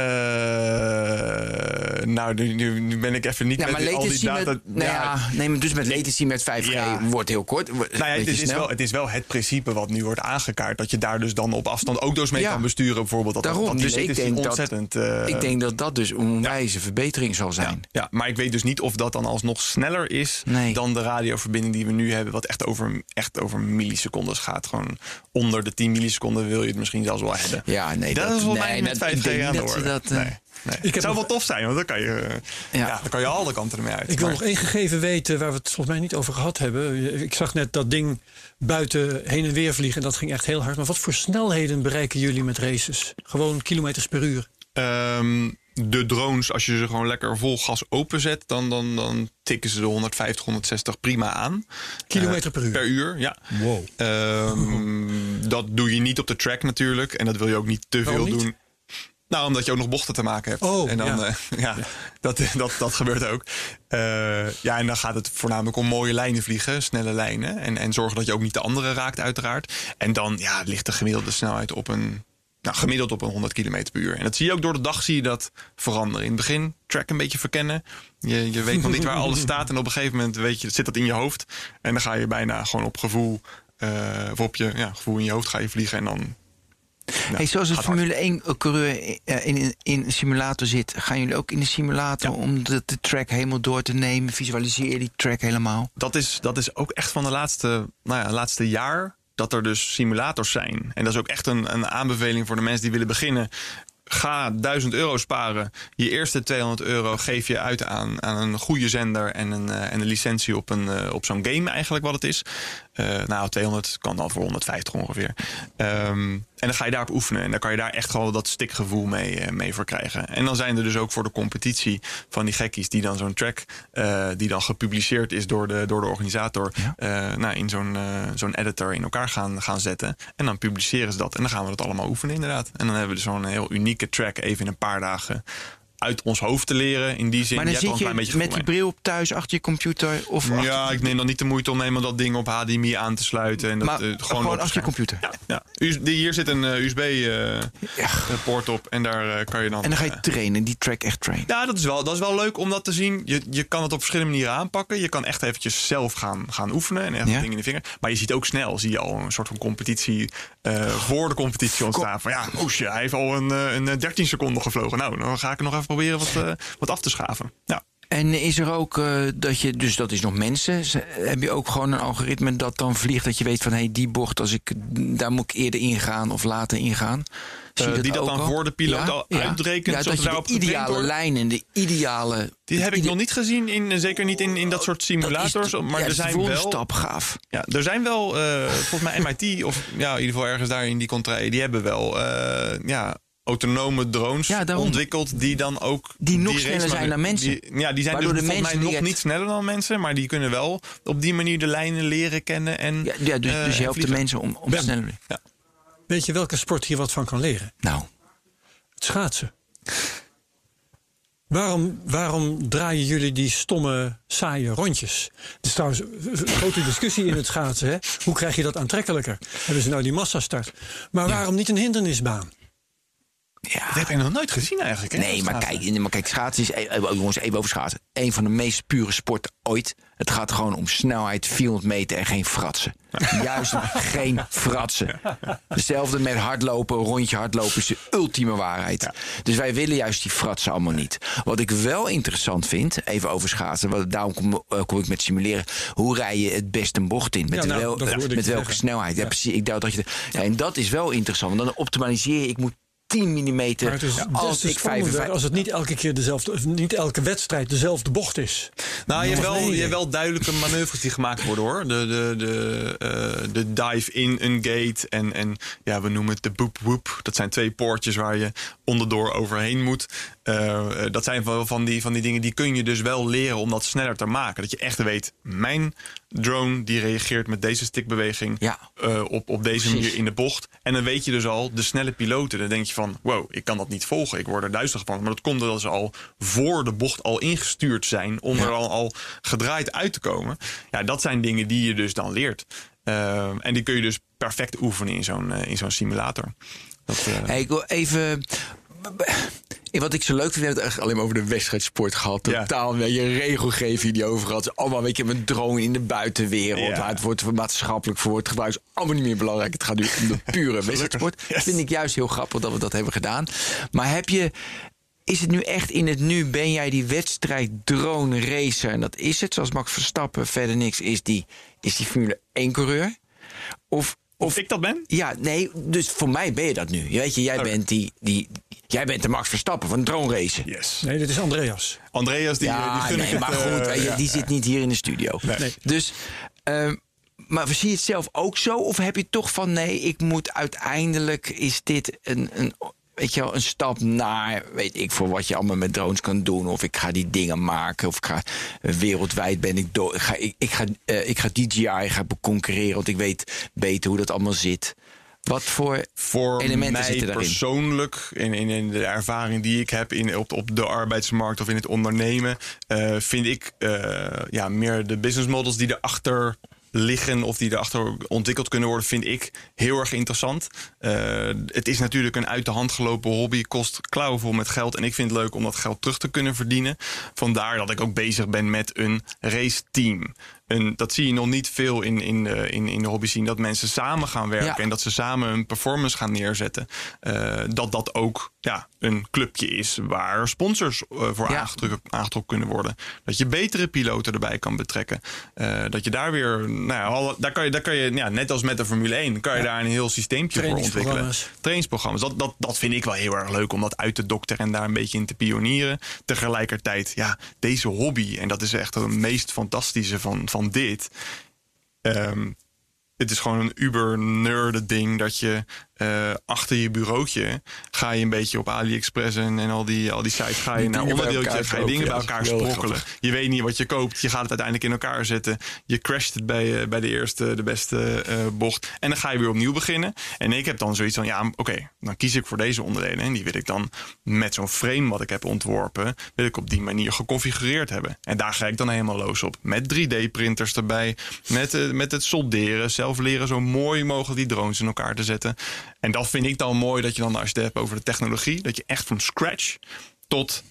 nou, nu, nu, nu ben ik even niet Ja, met al die data. met, nou ja, nee, maar dus met latency met 5G Ja. wordt heel kort. wordt Nou het, is snel. wel, het is wel het principe wat nu wordt aangekaart. Dat je daar dus dan op afstand auto's mee Ja. kan besturen, bijvoorbeeld. Dat, Daarom, dat dus ik denk dat- ontzettend. eh, Ik denk dat dat dus een onwijze verbetering zal zijn. Ja, maar ik weet dus niet of dat dan alsnog sneller is Nee. dan de radioverbinding die we nu hebben. Wat echt over, echt over millisecondes gaat. Gewoon onder de 10 milliseconden wil je het misschien zelfs wel hebben. Ja, nee, dat, dat- is volgens nee, mij met dat- ik 5G denk aan de dat ze dat, eh, nee, Het zou nog- wel tof zijn, want dan kan je, eh, Ja. ja. dan kan je alle kanten ermee uit. Ik wil Maar- nog één gegeven weten waar we het volgens mij niet over gehad hebben. Ik zag net dat ding buiten heen en weer vliegen. En dat ging echt heel hard. Maar wat voor snelheden bereiken jullie met races? Gewoon kilometers per uur. Ehm, de drones, als je ze gewoon lekker vol gas openzet, dan, dan, dan tikken ze de 150, 160 prima aan. Kilometer Eh, per uur. Per uur, ja. Wow. Ehm, dat doe je niet op de track natuurlijk. En dat wil je ook niet te Waarom veel niet? doen. Nou, omdat je ook nog bochten te maken hebt. Oh, en dan, ja. eh, ja, Dat, dat, dat gebeurt ook. Eh, ja, en dan gaat het voornamelijk om mooie lijnen vliegen, snelle lijnen. En, en zorgen dat je ook niet de andere raakt, uiteraard. En dan ja, ligt de gemiddelde snelheid op een. Nou, gemiddeld op een 100 km per uur. En dat zie je ook door de dag zie je dat veranderen. In het begin track een beetje verkennen. Je, je weet nog niet waar alles staat. En op een gegeven moment weet je, zit dat in je hoofd. En dan ga je bijna gewoon op gevoel. eh, of op je ja, gevoel in je hoofd ga je vliegen. En dan. Ja, hey, zoals een gaat hard. Formule 1 coureur in, in, in een simulator zit, gaan jullie ook in de simulator om de, de track helemaal door te nemen? Visualiseer die track helemaal? dat is, dat is ook echt van de laatste, nou ja, laatste jaar dat er dus simulators zijn. En dat is ook echt een, een aanbeveling voor de mensen die willen beginnen. Ga 1000 euro sparen. Je eerste 200 euro geef je uit aan, aan een goede zender en een, eh, en een licentie op, een, eh, op zo'n game, eigenlijk wat het is. Eh, nou, 200 kan dan voor 150 ongeveer. Ehm, en dan ga je daarop oefenen. En dan kan je daar echt gewoon dat stikgevoel mee, eh, mee voor krijgen. En dan zijn er dus ook voor de competitie van die gekkies die dan zo'n track, eh, die dan gepubliceerd is door de, door de organisator, Ja. nou, in zo'n zo'n editor in elkaar gaan, gaan zetten. En dan publiceren ze dat. En dan gaan we dat allemaal oefenen, inderdaad. En dan hebben we dus zo'n heel unieke track even in een paar dagen uit ons hoofd te leren. In die zin, Maar dan je hebt al zit je beetje met die bril op thuis achter je computer of Ja, ik neem dan niet de moeite om eenmaal dat ding op HDMI aan te sluiten. En dat, maar eh, gewoon, achter je computer. Ja, ja. US- die- hier zit een eh, USB-poort op en daar eh, kan je dan... En dan ga je eh, trainen, die track echt trainen. ja, dat is, wel, dat is wel leuk om dat te zien. Je, je kan het op verschillende manieren aanpakken. Je kan echt eventjes zelf gaan, gaan oefenen en echt Ja. dingen in de vinger. Maar je ziet ook snel, zie je al een soort van competitie eh, voor de competitie ontstaan. Van ja, oesje, hij heeft al een, eh, een eh, 13 seconden gevlogen. Nou, dan ga ik nog even proberen wat, eh, wat af te schaven. Ja. En is er ook eh, dat je, dus dat is nog mensen, heb je ook gewoon een algoritme dat dan vliegt dat je weet van hé, hey, die bocht, als ik, daar moet ik eerder ingaan of later ingaan? Je Eh, die dat dan al? voor de piloot al uitrekent, Ja, zodat dat je de ideale lijn en de ideale... Die heb ik nog niet gezien, in, zeker niet in, in dat soort dat simulators. de- maar ja, er dat zijn wel. stap gaaf. Ja, er zijn wel, volgens mij MIT, of ja, in ieder geval ergens daar in die contraille, die hebben wel ja, autonome drones Ja, daarom. ontwikkeld die dan ook. Die nog sneller zijn dan mensen. Die, ja, die zijn Waardoor dus de volgens mij nog het- niet sneller dan mensen, maar die kunnen wel op die manier de lijnen leren kennen. En, Ja, ja, dus, eh, dus je helpt de mensen om, om Ben. sneller... Weet je welke sport hier wat van kan leren? Nou, Het schaatsen. Waarom, waarom draaien jullie die stomme, saaie rondjes? Het is trouwens een grote discussie in het schaatsen. Hè? Hoe krijg je dat aantrekkelijker? Hebben ze nou die massastart? Maar waarom niet een hindernisbaan? Ja... Dat heb ik nog nooit gezien eigenlijk. Hè, Nee, maar kijk, maar kijk, schaatsen is, eh, eh, jongens, even over schaatsen. Een van de meest pure sporten ooit. Het gaat gewoon om snelheid, 400 meter en geen fratsen. Juist geen fratsen. Hetzelfde met hardlopen, rondje hardlopen is de ultieme waarheid. Dus wij willen juist die fratsen allemaal niet. Wat ik wel interessant vind, even over schaatsen, want daarom kom, eh, kom ik met simuleren. Hoe rij je het best een bocht in? Met, Ja, nou, wel, met welke zeggen. snelheid? Ja, precies. Ik dacht dat je, ja, en dat is wel interessant, want dan optimaliseer je. Ik moet 10 mm als ik 55 als het niet elke keer dezelfde, niet elke wedstrijd dezelfde bocht is. Nou, je hebt, wel, je hebt wel duidelijke manoeuvres die gemaakt worden hoor. De, de, de, eh, de dive in een gate en, en ja, we noemen het de boop whoop. Dat zijn twee poortjes waar je onderdoor overheen moet. Eh, eh, dat zijn wel van die, van die dingen die kun je dus wel leren om dat sneller te maken. Dat je echt weet, mijn drone die reageert met deze stickbeweging Ja. eh, op, op deze Precies. manier in de bocht. En dan weet je dus al, de snelle piloten, dan denk je van... wow, ik kan dat niet volgen, ik word er duizelig van. Maar dat komt doordat ze al voor de bocht al ingestuurd zijn... om er al, al gedraaid uit te komen. Ja, dat zijn dingen die je dus dan leert. En die kun je dus perfect oefenen in zo'n in zo'n simulator. Dat, Hey, ik wil even. Wat ik zo leuk vind, we hebben het eigenlijk alleen maar over de wedstrijdsport gehad. Ja. Totaal een beetje regelgeving die over gehad. Allemaal weet je, met drone in de buitenwereld. Ja. Waar het wordt maatschappelijk voor wordt gebruikt. Is allemaal niet meer belangrijk. Het gaat nu om de pure wedstrijdsport. Dat vind ik juist heel grappig dat we dat hebben gedaan. Maar heb je. Is het nu echt in het nu? Ben jij die wedstrijd drone racer? En dat is het, zoals Max Verstappen. Verder niks. Is die, is die Formule 1 coureur? Of, of ik dat ben? ja, nee, dus voor mij ben je dat nu. Je Weet je, jij bent die, die. Jij bent de Max Verstappen van drone racen. Yes. Nee, dit is Andreas. Andreas, die, die ja, gun ik nee, het, maar eh, goed, je, ja, die zit niet hier in de studio. Nee. Dus, ehm, maar zie je het zelf ook zo? Of heb je toch van nee, ik moet uiteindelijk is dit een, een, weet je wel, een stap naar, weet ik voor wat je allemaal met drones kan doen. Of ik ga die dingen maken. Of ik ga eh, wereldwijd ben ik door. Ik ga, ik, ik ga, eh, ik ga DJI ga concurreren, want ik weet beter hoe dat allemaal zit. Wat voor Voor elementen mij zitten daarin? persoonlijk, in, in, in de ervaring die ik heb in, op, op de arbeidsmarkt of in het ondernemen, eh, vind ik eh, ja, meer de business models die erachter liggen of die erachter ontwikkeld kunnen worden, vind ik heel erg interessant. Eh, het is natuurlijk een uit de hand gelopen hobby, kost klauwvol met geld. En ik vind het leuk om dat geld terug te kunnen verdienen. Vandaar dat ik ook bezig ben met een race team. En dat zie je nog niet veel in, in, de, in, in de hobby zien. Dat mensen samen gaan werken Ja. en dat ze samen een performance gaan neerzetten. Eh, dat dat ook ja, een clubje is waar sponsors eh, voor Ja. aangetrokken, aangetrokken kunnen worden. Dat je betere piloten erbij kan betrekken. Eh, dat je daar weer, nou ja, daar kan je, daar kan je ja, net als met de Formule 1, kan je daar een heel systeempje voor ontwikkelen. Trainingsprogramma's. Trainingsprogramma's. Dat, dat, dat vind ik wel heel erg leuk om dat uit te dokteren en daar een beetje in te pionieren. Tegelijkertijd, ja, deze hobby, en dat is echt het meest fantastische van, van dit. Ehm, het is gewoon een uber nerde ding dat je eh, achter je bureautje ga je een beetje op AliExpress en, en al, die, al die sites ga je Die naar onderdeeltjes, ga je dingen bij elkaar sprokkelen. Je weet niet wat je koopt, je gaat het uiteindelijk in elkaar zetten. Je crasht het bij, eh, bij de eerste, de beste eh, bocht en dan ga je weer opnieuw beginnen. En ik heb dan zoiets van, ja, oké, dan kies ik voor deze onderdelen en die wil ik dan met zo'n frame wat ik heb ontworpen, wil ik op die manier geconfigureerd hebben. En daar ga ik dan helemaal los op. Met 3D-printers erbij, met, met het solderen, zelf leren zo mooi mogelijk die drones in elkaar te zetten. En dat vind ik dan mooi dat je dan, als je het hebt over de technologie, dat je echt van scratch tot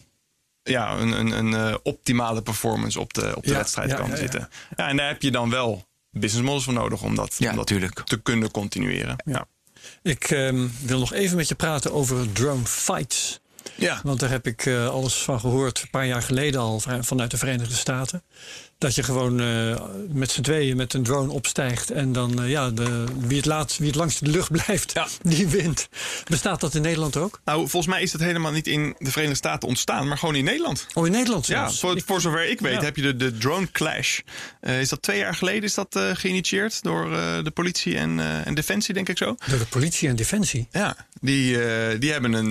ja, een, een, een eh, optimale performance op de, op de Ja, wedstrijd ja, kan ja, ja. zitten. Ja, en daar heb je dan wel business models voor nodig om dat, Ja, om dat te kunnen continueren. Ja. Ik ehm, wil nog even met je praten over drone fights. Ja. Want daar heb ik eh, alles van gehoord, een paar jaar geleden al, van- vanuit de Verenigde Staten. Dat je gewoon eh, met z'n tweeën met een drone opstijgt. En dan, eh, ja, de, wie, het laat, wie het langst in de lucht blijft, Ja. die wint. Bestaat dat in Nederland ook? Nou, volgens mij is dat helemaal niet in de Verenigde Staten ontstaan, maar gewoon in Nederland. Oh, in Nederland Ja, voor, zover ik weet Ja. heb je de, de Drone Clash. Eh, is dat twee jaar geleden is dat, geïnitieerd door de politie en, en Defensie, denk ik zo? Door de politie en defensie. Ja, die, die hebben een,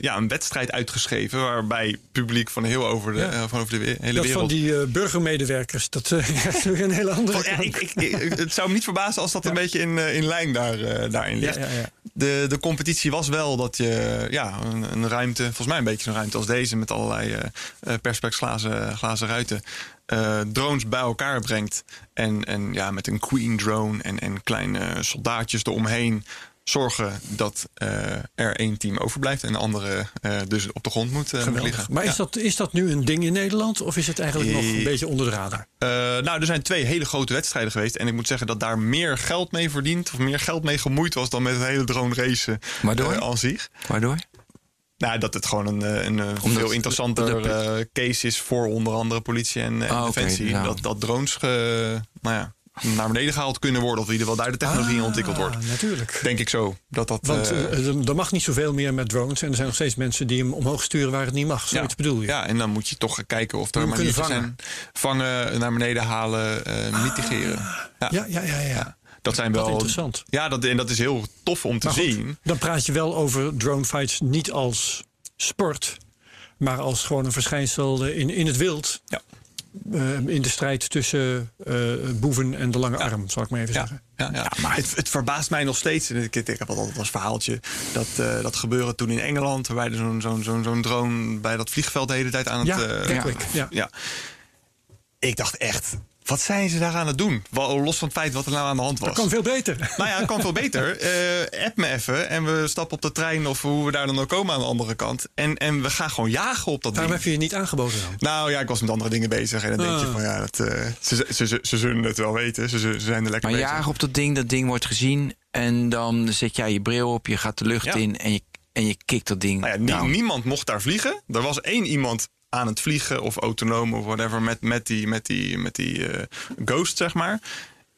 ja, een wedstrijd uitgeschreven waarbij publiek van heel over de, Ja. van over de hele Dat wereld. van die eh, burgermedewerkers, dat eh, is weer een hele andere kant. ik, ik, ik- het zou me niet verbazen als dat een beetje in, eh, in lijn daar, eh, daarin ligt. Ja, ja, ja. De, de competitie was wel dat je ja, een, een ruimte, volgens mij een beetje zo'n ruimte als deze, met allerlei eh eh, perspex glazen, glazen ruiten, eh, drones bij elkaar brengt. En, en ja, met een queen drone en, en kleine soldaatjes eromheen zorgen dat eh, er één team overblijft en de andere eh, dus op de grond moet, eh, moet Geweldig. liggen. Maar Ja. is, dat, is dat nu een ding in Nederland? Of is het eigenlijk nog een beetje onder de radar? Eh, nou, er zijn twee hele grote wedstrijden geweest. En ik moet zeggen dat daar meer geld mee verdiend... of meer geld mee gemoeid was dan met het hele drone racen Waardoor? aan zich. Waardoor? Nou, dat het gewoon een, eh, een, eh, Omdat veel interessanter de- eh, case is voor onder andere politie en, en Ah, defensie. ja. Dat, dat drones ge- nou ja, naar beneden gehaald kunnen worden. Of in ieder geval daar de technologie in ontwikkeld wordt. Ah, natuurlijk. Denk ik zo. Dat dat, Want eh, eh, er- mag niet zoveel meer met drones. En er zijn nog steeds mensen die hem omhoog sturen waar het niet mag. Zoiets bedoel je? Ja, en dan moet je toch kijken of er maniertjes kunnen zijn. Vangen, naar beneden halen, eh, mitigeren. Ja. ja, ja, ja. ja. Dat zijn wel. interessant. Ja, dat, en dat is heel tof om te Maar goed, zien. dan praat je wel over drone fights niet als sport. Maar als gewoon een verschijnsel eh, in, in het wild. Ja. Eh, in de strijd tussen eh, boeven en de lange arm, zal ik maar even Ja, zeggen. ja, ja. maar het, het verbaast mij nog steeds. Ik, ik heb altijd als verhaaltje dat, eh, dat gebeuren toen in Engeland. Waarbij er zo'n zo'n zo'n zo'n drone bij dat vliegveld de hele tijd aan het. Ja, ja. ja. Ik dacht echt. Wat zijn ze daar aan het doen? Wel, los van het feit wat er nou aan de hand was. Dat kan veel beter. Nou ja, het kan veel beter. Eh, app me even en we stappen op de trein of hoe we daar dan ook komen aan de andere kant. En, en we gaan gewoon jagen op dat Waarom ding. heb je je niet aangeboden dan? Nou ja, ik was met andere dingen bezig en dan denk je Ah. van ja, dat, eh, ze, ze, ze, ze zullen het wel weten. Ze, ze ze zijn er lekker Maar bezig. jagen op dat ding, dat ding wordt gezien. En dan zet jij je bril op, je gaat de lucht Ja. in en je, en je kikt dat ding. Nou ja, nie- niemand mocht daar vliegen. Er was één iemand aan het vliegen of autonoom of whatever met, met die, met die, met die eh, ghost, zeg maar.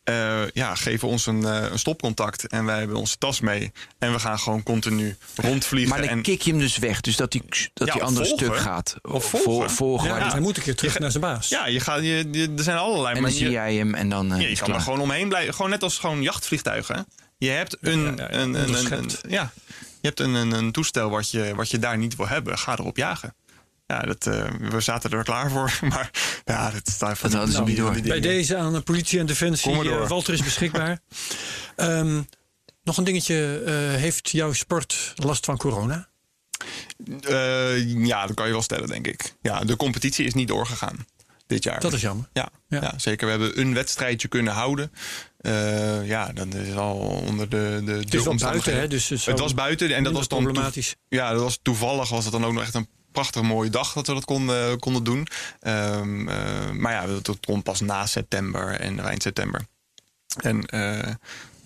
Eh, ja, geven ons een, eh, een stopcontact en wij hebben onze tas mee. En we gaan gewoon continu rondvliegen. Maar dan en, kik je hem dus weg. Dus dat die, dat Ja, die ander volgen. stuk gaat. Of Vo- volgen. volgen Ja, waar dus die- hij moet een keer terug naar zijn baas. ja, je gaat, je, je- er zijn allerlei en dan zie jij hem en dan eh, Ja, je kan er gewoon omheen blijven. Gewoon net als gewoon jachtvliegtuigen. Je hebt een, ja, ja, een, een, een, een- ja, je hebt een, een, een toestel wat je, wat je daar niet wil hebben. Ga erop jagen. Ja, dat, eh, we zaten er klaar voor. Maar ja, dat staat van Dat niet door. die Bij deze aan de politie en defensie. Kom maar door. eh, Walter is beschikbaar. Ehm, nog een dingetje. eh, heeft jouw sport last van corona? Eh, ja, dat kan je wel stellen, denk ik. Ja, de competitie is niet doorgegaan dit jaar. Dat is jammer. Ja, Ja. ja. zeker. We hebben een wedstrijdje kunnen houden. Eh, ja, dat is al onder de, de, Het is wel buiten, hè? Dus het, Het was buiten en dat was dan problematisch. Ja, dat was toevallig was het dan ook nog echt een prachtig mooie dag dat we dat konden, konden doen. Ehm, eh, maar ja, dat, dat kon pas na september en eind september. En eh,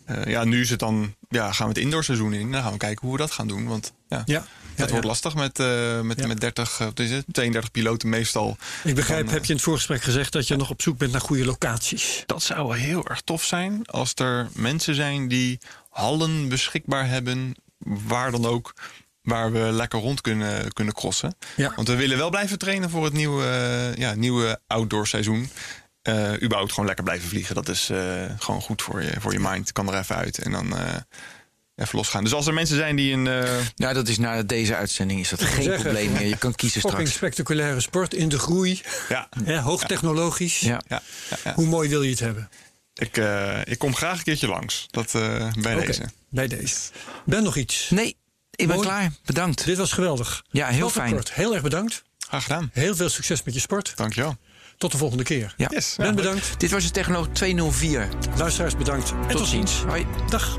eh, ja, nu is het dan, ja, gaan we het indoorseizoen in. Dan gaan we kijken hoe we dat gaan doen. Want ja, Ja, dat ja, wordt ja. lastig met, eh, met, met 30, eh, wat is het, 32 piloten meestal. Ik begrijp, Dan, eh, heb je in het voorgesprek gezegd dat je nog op zoek bent naar goede locaties. Dat zou wel heel erg tof zijn als er mensen zijn die hallen beschikbaar hebben, waar dan ook, waar we lekker rond kunnen, kunnen crossen. Ja. Want we willen wel blijven trainen voor het nieuwe, ja, nieuwe outdoor seizoen. Eh überhaupt gewoon lekker blijven vliegen. Dat is eh, gewoon goed voor je, voor je mind. Kan er even uit en dan eh, even losgaan. Dus als er mensen zijn die een... eh, Ja, dat is na deze uitzending is dat geen zeggen, probleem meer. Je kan kiezen Fucking straks. spectaculaire sport in de groei. ja, Hè, hoogtechnologisch. Ja. ja, ja, ja. Hoe mooi wil je het hebben? Ik, eh, ik kom graag een keertje langs. Dat eh, bij deze. bij deze. Ben nog iets? Nee, ik ben Mooi. klaar. Bedankt. Dit was geweldig. Ja, heel fijn. Kort, heel erg bedankt. Graag gedaan. Heel veel succes met je sport. Dankjewel. Tot de volgende keer. Ja. Yes. Ben Ja, bedankt. Dit was de Technoloog 204. Luisteraars bedankt. En tot, Tot ziens. Hoi. Dag.